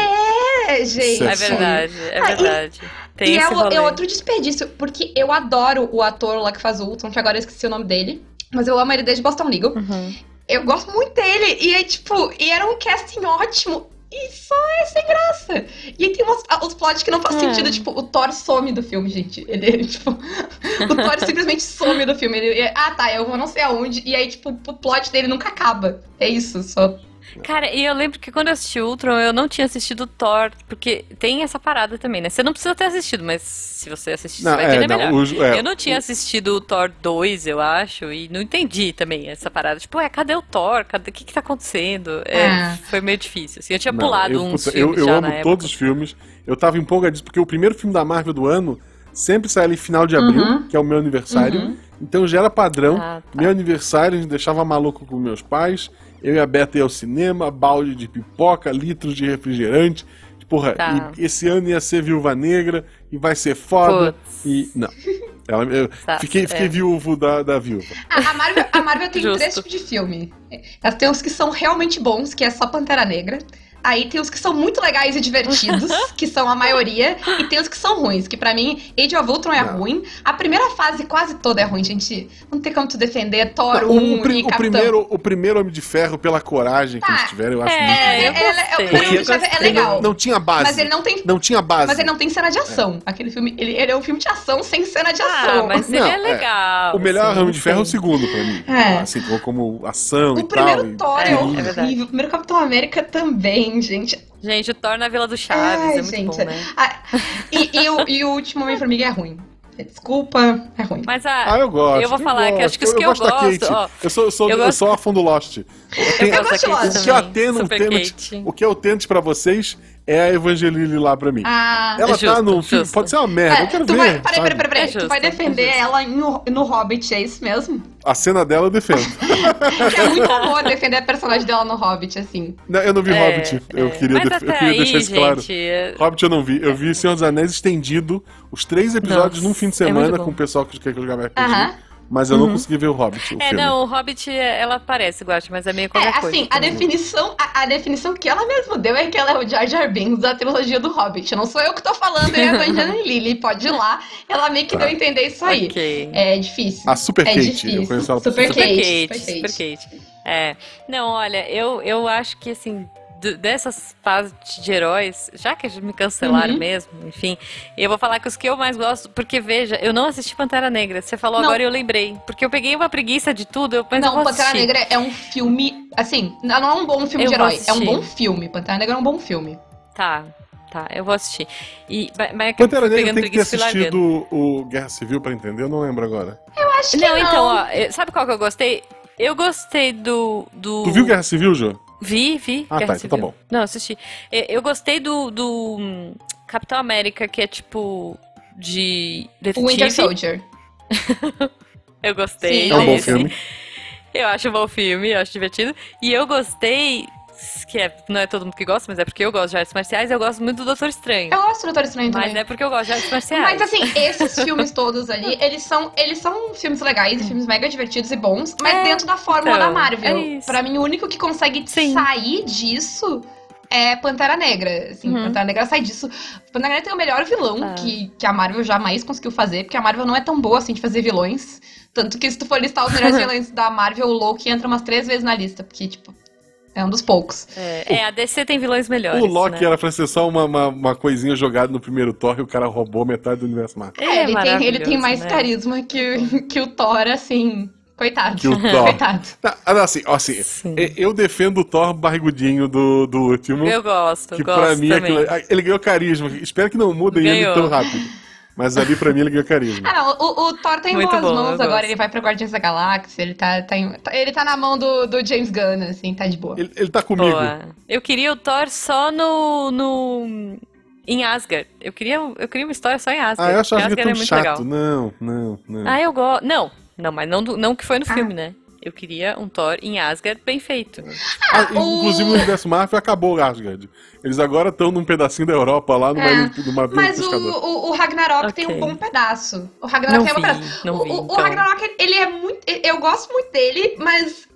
É, gente. Certo. É verdade, é Ah, e- verdade. Tem e é, o- é outro desperdício, porque eu adoro o ator lá que faz o Ultron, que agora eu esqueci o nome dele. Mas eu amo ele desde Boston Legal. Uhum. Eu gosto muito dele. E é tipo, e era um casting ótimo. E só é sem graça. E aí tem umas, os plots que não faz É. sentido. Tipo, o Thor some do filme, gente. Ele, ele, tipo. o Thor simplesmente some do filme. Ele, ah, tá, eu vou não sei aonde. E aí, tipo, o plot dele nunca acaba. É isso, só. Cara, e eu lembro que quando eu assisti Ultron, eu não tinha assistido Thor, porque tem essa parada também, né? Você não precisa ter assistido, mas se você assistir, você Não, vai é, entender melhor. os- é, eu não tinha assistido o Thor 2, eu acho, e não entendi também essa parada. Tipo, ué, cadê o Thor? Cadê... O que que tá acontecendo? É, Ah. Foi meio difícil, assim. Eu tinha Não, pulado eu, uns puta, filmes eu, eu já amo na época. todos os filmes. Eu tava empolgadíssimo, porque o primeiro filme da Marvel do ano sempre sai ali final de abril, Uhum. que é o meu aniversário. Uhum. Então já era padrão. Ah, tá. Meu aniversário, a gente deixava maluco com meus pais. Eu e a Beta ia ao cinema, balde de pipoca, litros de refrigerante. Porra, Tá. e esse ano ia ser Viúva Negra e vai ser foda. Putz. E. Não. Ela, eu Tá, fiquei fiquei é. viúvo da, da viúva. A, a Marvel, a Marvel tem Justo. três tipos de filme. Ela tem uns que são realmente bons, que é só Pantera Negra. Aí tem os que são muito legais e divertidos, que são a maioria, e tem os que são ruins, que pra mim, Age of Ultron é Não. ruim. A primeira fase quase toda é ruim, gente. Não tem como tu defender Thor o, 1 o e o primeiro, o primeiro Homem de Ferro, pela coragem que Tá. eles tiveram, eu acho muito É, eu É, é, é, gostei. o Homem eu de Ferro é gostei. legal. Não, não tinha base. Mas ele não tem. Não tinha base. Mas ele não tem cena de ação. Aquele filme, ele, ele é um filme de ação sem cena de Ah, ação. mas ele Não, é é. legal. O melhor assim, Homem de Ferro é o segundo pra mim. É. Assim, como, ação e O primeiro tal. e- Thor é, É, é horrível. o primeiro Capitão América também, gente. Gente, o Thor na Vila do Chaves Ai, é muito gente. bom, né? Ah, e, e o, e o último Homem-Formiga é ruim. Desculpa, é ruim. Mas a, Ah, eu gosto. Eu vou falar que gosto. acho que os que eu gosto gosto, ó, eu sou, eu sou, eu eu gosto- sou a fã do Lost. eu gosto da gosto de Kate Lost. o que eu atendo, o que eu tento pra vocês é a Evangeline lá pra mim. Ah, Ela tá justo, no filme, justo. pode ser uma merda, eu é, quero tu ver. vai, peraí, peraí, peraí, peraí. É tu justo, vai é defender justo. ela no, no Hobbit, é isso mesmo? A cena dela eu defendo. É muito amor defender a personagem dela no Hobbit, assim. Não, eu não vi É, Hobbit, eu é. queria, Mas def- eu queria aí, deixar isso claro. gente, é- Hobbit eu não vi, eu vi Senhor dos Anéis estendido, os três episódios Nossa, num fim de é semana com o pessoal que quer que eu jogava RPG, Aham. Mas eu não consegui ver o Hobbit, o É, filme. não, o Hobbit, ela parece, Guache, mas é meio É, qualquer coisa. assim, a definição, a, a definição que ela mesma deu é que ela é o Jar Jar Binks da trilogia do Hobbit. Não sou eu que tô falando, é a Evangeline Lilly. Pode ir lá. Ela meio que Tá. deu a entender isso aí. Ok. É difícil. A Super é Kate, difícil. eu conheço ela Super Super Kate, Kate, Super Super Kate. É. Não, olha, eu, eu acho que, assim, dessas fases de heróis, já que me cancelaram Uhum. mesmo, enfim, eu vou falar que os que eu mais gosto, porque veja, eu não assisti Pantera Negra. Você falou Não. agora e eu lembrei. Porque eu peguei uma preguiça de tudo, eu pensei, Não, eu Pantera assistir. Negra é um filme. Assim, não é um bom filme Eu de herói. É um bom filme. Pantera Negra é um bom filme. Tá, tá, eu vou assistir. E, mas- é que eu Pantera Negra pegando tem que ter assistido o Guerra Civil pra entender, eu não lembro agora. Acho que Não, não. então, ó, sabe qual que eu gostei? Eu gostei do. do... Tu viu Guerra Civil, Jô? Vi, vi. Ah, Guerra tá, então tá Civil. bom. Não, assisti. Eu gostei do, do hum, Capitão América, que é tipo. De O detetive. Winter Soldier. Eu gostei. Sim, É um bom desse. filme. Eu acho um bom filme, eu acho divertido. E eu gostei. Que é, não é todo mundo que gosta, mas é porque eu gosto de artes marciais. Eu gosto muito do Doutor Estranho. Eu gosto do Doutor Estranho Mas também. é porque eu gosto de artes marciais. Mas assim, esses filmes todos ali, eles são, eles são filmes legais e filmes mega divertidos e bons, mas É, dentro da fórmula então, da Marvel. é isso. pra mim, o único que consegue Sim. sair disso é Pantera Negra. Assim, Uhum. Pantera Negra sai disso. Pantera Negra tem o melhor vilão Ah. que, que a Marvel jamais conseguiu fazer, porque a Marvel não é tão boa assim de fazer vilões. Tanto que se tu for listar os melhores vilões da Marvel, o Loki entra umas três vezes na lista, porque, tipo, é um dos poucos. É, é, a DC tem vilões melhores. O Loki né? era pra ser só uma, uma, uma coisinha jogada no primeiro Thor e o cara roubou metade do universo Marvel. É, ele, tem, ele tem mais né? carisma que, que o Thor, assim. Coitado. Que o Thor. Coitado. Tá, assim, assim Sim. eu defendo o Thor barrigudinho do, do último. Eu gosto, que gosto pra mim também. aquilo- ele ganhou carisma. Espero que não mudem ele tão rápido. Mas ali pra mim ele ganhou carisma. Ah, não, o, o Thor tá em Muito boas bom, mãos agora, gosto. ele vai pra Guardiões da Galáxia, ele tá, tá, em- tá- ele tá na mão do, do James Gunn, assim, tá de boa. Ele, ele tá comigo. Boa. Eu queria o Thor só no. no... Em Asgard. Eu queria, eu queria uma história só em Asgard. Ah, eu achava que porque era Asgard tão é chato. muito legal. Não, não, não. Ah, eu gosto. Não, não, mas não, do- não que foi no Ah. filme, né? Eu queria um Thor em Asgard bem feito. Ah, o- Inclusive o universo Marvel acabou o Asgard. Eles agora estão num pedacinho da Europa lá, numa, É, numa Mas o, o, o Ragnarok Ok. tem um bom pedaço. O Ragnarok Não tem um vi, pedaço. não o, vi, o então. Ragnarok, ele é muito. Eu gosto muito dele, mas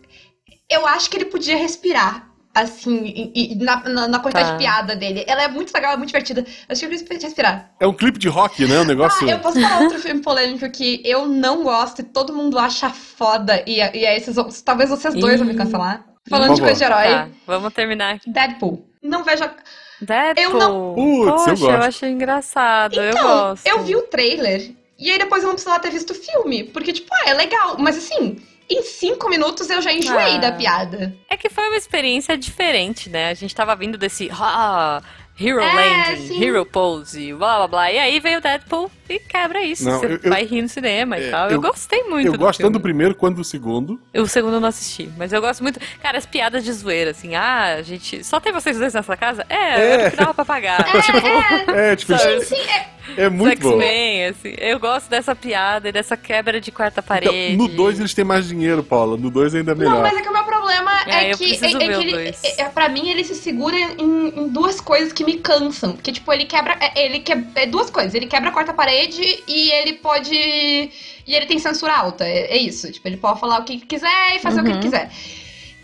eu acho que ele podia respirar. Assim, e, e na, na, na quantidade Tá. de piada dele. Ela é muito legal, é muito divertida. Eu acho que ele podia respirar. É um clipe de rock, né? Um negócio. Ah, eu posso falar outro filme polêmico que eu não gosto e todo mundo acha foda. E, e aí, vocês vão- talvez vocês dois vão me Ih. cancelar. Falando de coisa de herói. Tá, vamos terminar. Deadpool. Não vejo. a- Deadpool. Eu não- Putz, eu Poxa, eu, gosto. achei engraçado. eu Então, gosto. eu vi o trailer. E aí depois eu não precisava ter visto o filme. Porque, tipo, ah, é legal. Mas assim, em cinco minutos eu já enjoei Ah. da piada. É que foi uma experiência diferente, né? A gente tava vindo desse ah, Hero É, Landing, sim. Hero Pose, blá blá blá. E aí veio o Deadpool e quebra isso. Não, Você eu- eu- vai rir no cinema É, e tal. Eu, eu- gostei muito Eu do gosto tanto do primeiro quanto do segundo. O segundo eu não assisti, mas eu gosto muito. Cara, as piadas de zoeira, assim, ah, a gente. Só tem vocês dois nessa casa? É, É. era o que dava pra pagar. tipo, É, tipo, Sabe? Sim, é. É muito bom. Assim. Eu gosto dessa piada e dessa quebra de quarta Então, parede. no 2 eles têm mais dinheiro, Paula. No 2 ainda é melhor. Não, mas é que o meu problema É, é, que, é, é que o ele, é, é, pra mim, ele se segura em, em duas coisas que me cansam. Que, tipo, ele quebra. é, Ele quebra. É duas coisas. Ele quebra a quarta parede e ele pode. E ele tem censura alta. É, é isso. Tipo, ele pode falar o que quiser e fazer o que ele Uhum. quiser.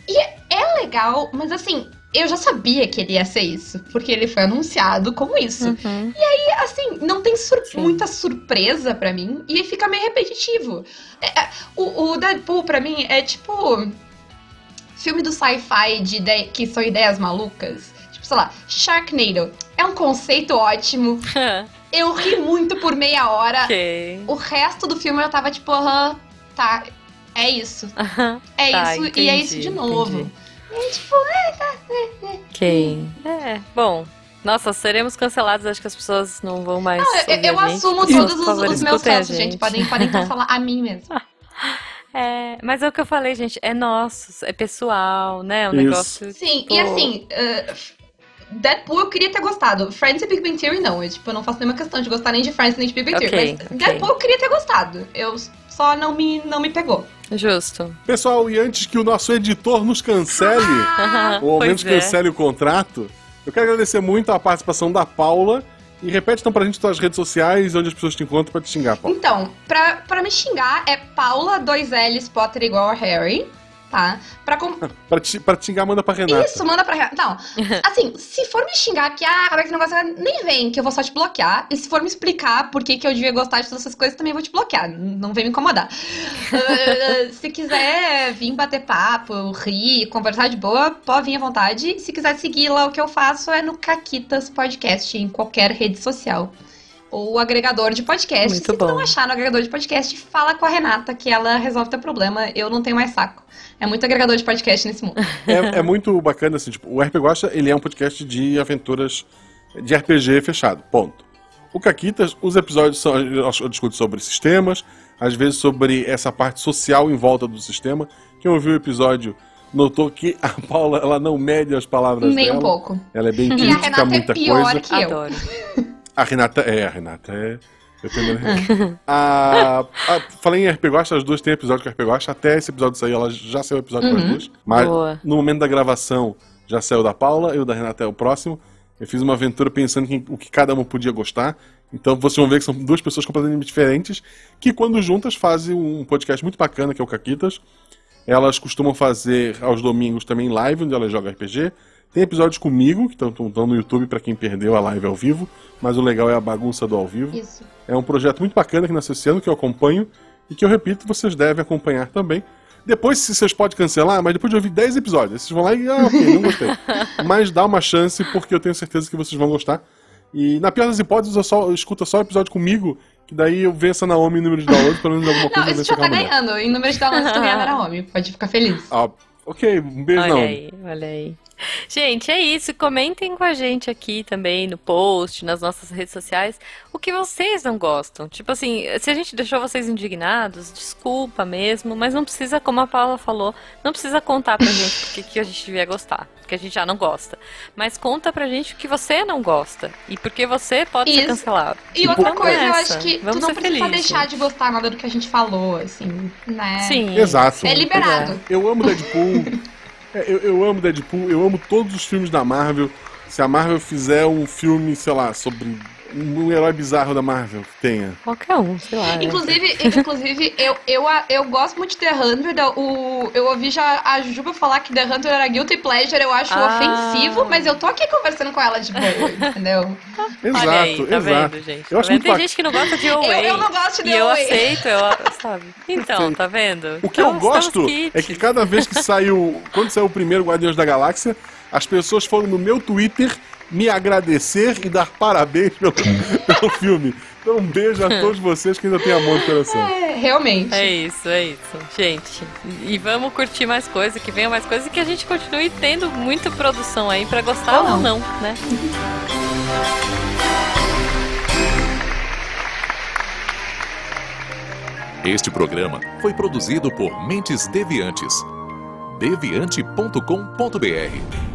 E é legal, mas assim, eu já sabia que ele ia ser isso. Porque ele foi anunciado como isso. Uhum. E assim, não tem sur- Sim. muita surpresa pra mim e fica meio repetitivo. É, é, o, o Deadpool, pra mim, é tipo. Filme do sci-fi de que são ideias malucas. Tipo, sei lá, Sharknado. É um conceito ótimo. Eu ri muito por meia hora. ok. O resto do filme eu tava tipo, aham, tá. É isso. É Tá, isso e é entendi, isso de novo. entendi. E, tipo, Ok. É, bom. Nossa, seremos cancelados, acho que as pessoas não vão mais. não, eu, eu gente. assumo todos os, favor, os meus a restos, gente. Podem, podem cancelar a mim mesmo. É, mas é o que eu falei, gente, é nosso, é pessoal, né? Um Isso. negócio. Sim, tipo, e assim, uh, Deadpool eu queria ter gostado. Friends e Big Bang Theory não. Eu, tipo, eu não faço nenhuma questão de gostar nem de Friends nem de Big Bang Theory. Mas ok. Deadpool eu queria ter gostado. Eu só não me, não me pegou. Justo. Pessoal, e antes que o nosso editor nos cancele, ou ao menos é. cancele o contrato, eu quero agradecer muito a participação da Paula. E repete então pra gente tuas redes sociais, onde as pessoas te encontram pra te xingar, Paula. Então, pra, pra me xingar é Paula 2Ls Potter igual a Harry, tá? Pra com... Pra te, pra te xingar, manda pra Renata. Isso, manda pra Renata. Não, assim, se for me xingar que, ah, como é que você não gosta, nem vem, que eu vou só te bloquear. E se for me explicar por que, que eu devia gostar de todas essas coisas, também vou te bloquear. Não vem me incomodar. Ah, se quiser vir bater papo, rir, conversar de boa, pode vir à vontade. Se quiser seguir lá, o que eu faço é no Caquitas Podcast, em qualquer rede social. Ou agregador de podcast. Muito se tu não bom. achar no agregador de podcast, fala com a Renata, que ela resolve teu problema. Eu não tenho mais saco. É muito agregador de podcast nesse mundo. É, é muito bacana, assim, tipo, o RP Gosta, ele é um podcast de aventuras de RPG fechado, ponto. O Caquitas, os episódios são, eu discuto sobre sistemas, às vezes sobre essa parte social em volta do sistema. Quem ouviu o episódio notou que a Paula, ela não mede as palavras Nem dela. um pouco. Ela é bem E a crítica a Renata é pior coisa. que eu. Adoro. A Renata é, a Renata é. Eu tenho a, a, falei em RP Gosta, as duas têm episódio com RP Gosta. Até esse episódio sair, ela já saiu o episódio com as Uhum. duas. Mas Boa. no momento da gravação já saiu da Paula, eu da Renata é o próximo. Eu fiz uma aventura pensando em o que cada uma podia gostar. Então vocês vão ver que são duas pessoas completamente diferentes, que quando juntas fazem um podcast muito bacana, que é o Caquitas. Elas costumam fazer aos domingos também live, onde elas jogam RPG. Tem episódios comigo, que estão no YouTube para quem perdeu a live ao vivo, mas o legal é a bagunça do ao vivo. Isso. É um projeto muito bacana que nasceu esse ano, que eu acompanho, e que eu repito, vocês devem acompanhar também. Depois, se vocês podem cancelar, mas depois de ouvir 10 episódios, vocês vão lá e, ah, ok, não gostei. mas dá uma chance, porque eu tenho certeza que vocês vão gostar. E na pior das hipóteses, eu só eu escuto só o episódio comigo, que daí eu venço a Naomi em número de downloads, pelo menos alguma coisa Não, eu isso já tá ganhando. Em número de downloads tu ganha na Naomi. Pode ficar feliz. Ah, ok, um beijo, Olha Naomi. aí, olha aí. Gente, é isso. Comentem com a gente aqui também no post, nas nossas redes sociais, o que vocês não gostam. Tipo assim, se a gente deixou vocês indignados, desculpa mesmo, mas não precisa, como a Paula falou, não precisa contar pra gente porque que a gente devia gostar, porque a gente já não gosta. Mas conta pra gente o que você não gosta e porque você pode ser Isso. cancelado. E outra Vamos coisa, eu acho que Vamos tu não ser precisa felizes. deixar de gostar nada do que a gente falou, assim, né? Sim. Exato. É liberado. Eu amo Deadpool. É, eu, eu amo Deadpool, eu amo todos os filmes da Marvel. Se a Marvel fizer um filme, sei lá, sobre um herói bizarro da Marvel que tenha. Qualquer um, sei lá. né? Inclusive, inclusive eu, eu, eu gosto muito de The Hundred. O, eu ouvi já a Juba falar que The Hundred era guilty pleasure. Eu acho Ah. ofensivo, mas eu tô aqui conversando com ela de boa, entendeu? Exato, Olha aí, tá exato. vendo, gente? Eu acho Tá vendo? Tem gente que não gosta de Away. Eu- eu não gosto de E eu aceito, eu, sabe? Então, tá vendo? O que Então, eu gosto é que cada vez que saiu. Quando saiu o primeiro Guardiões da Galáxia, as pessoas foram no meu Twitter me agradecer e dar parabéns pelo, pelo filme. Então, um beijo a todos vocês que ainda têm amor no coração. É, realmente. É isso, é isso, gente. E vamos curtir mais coisa, que venha mais coisa e que a gente continue tendo muita produção aí pra gostar Ou não, né? Este programa foi produzido por Mentes Deviantes. deviante.com.br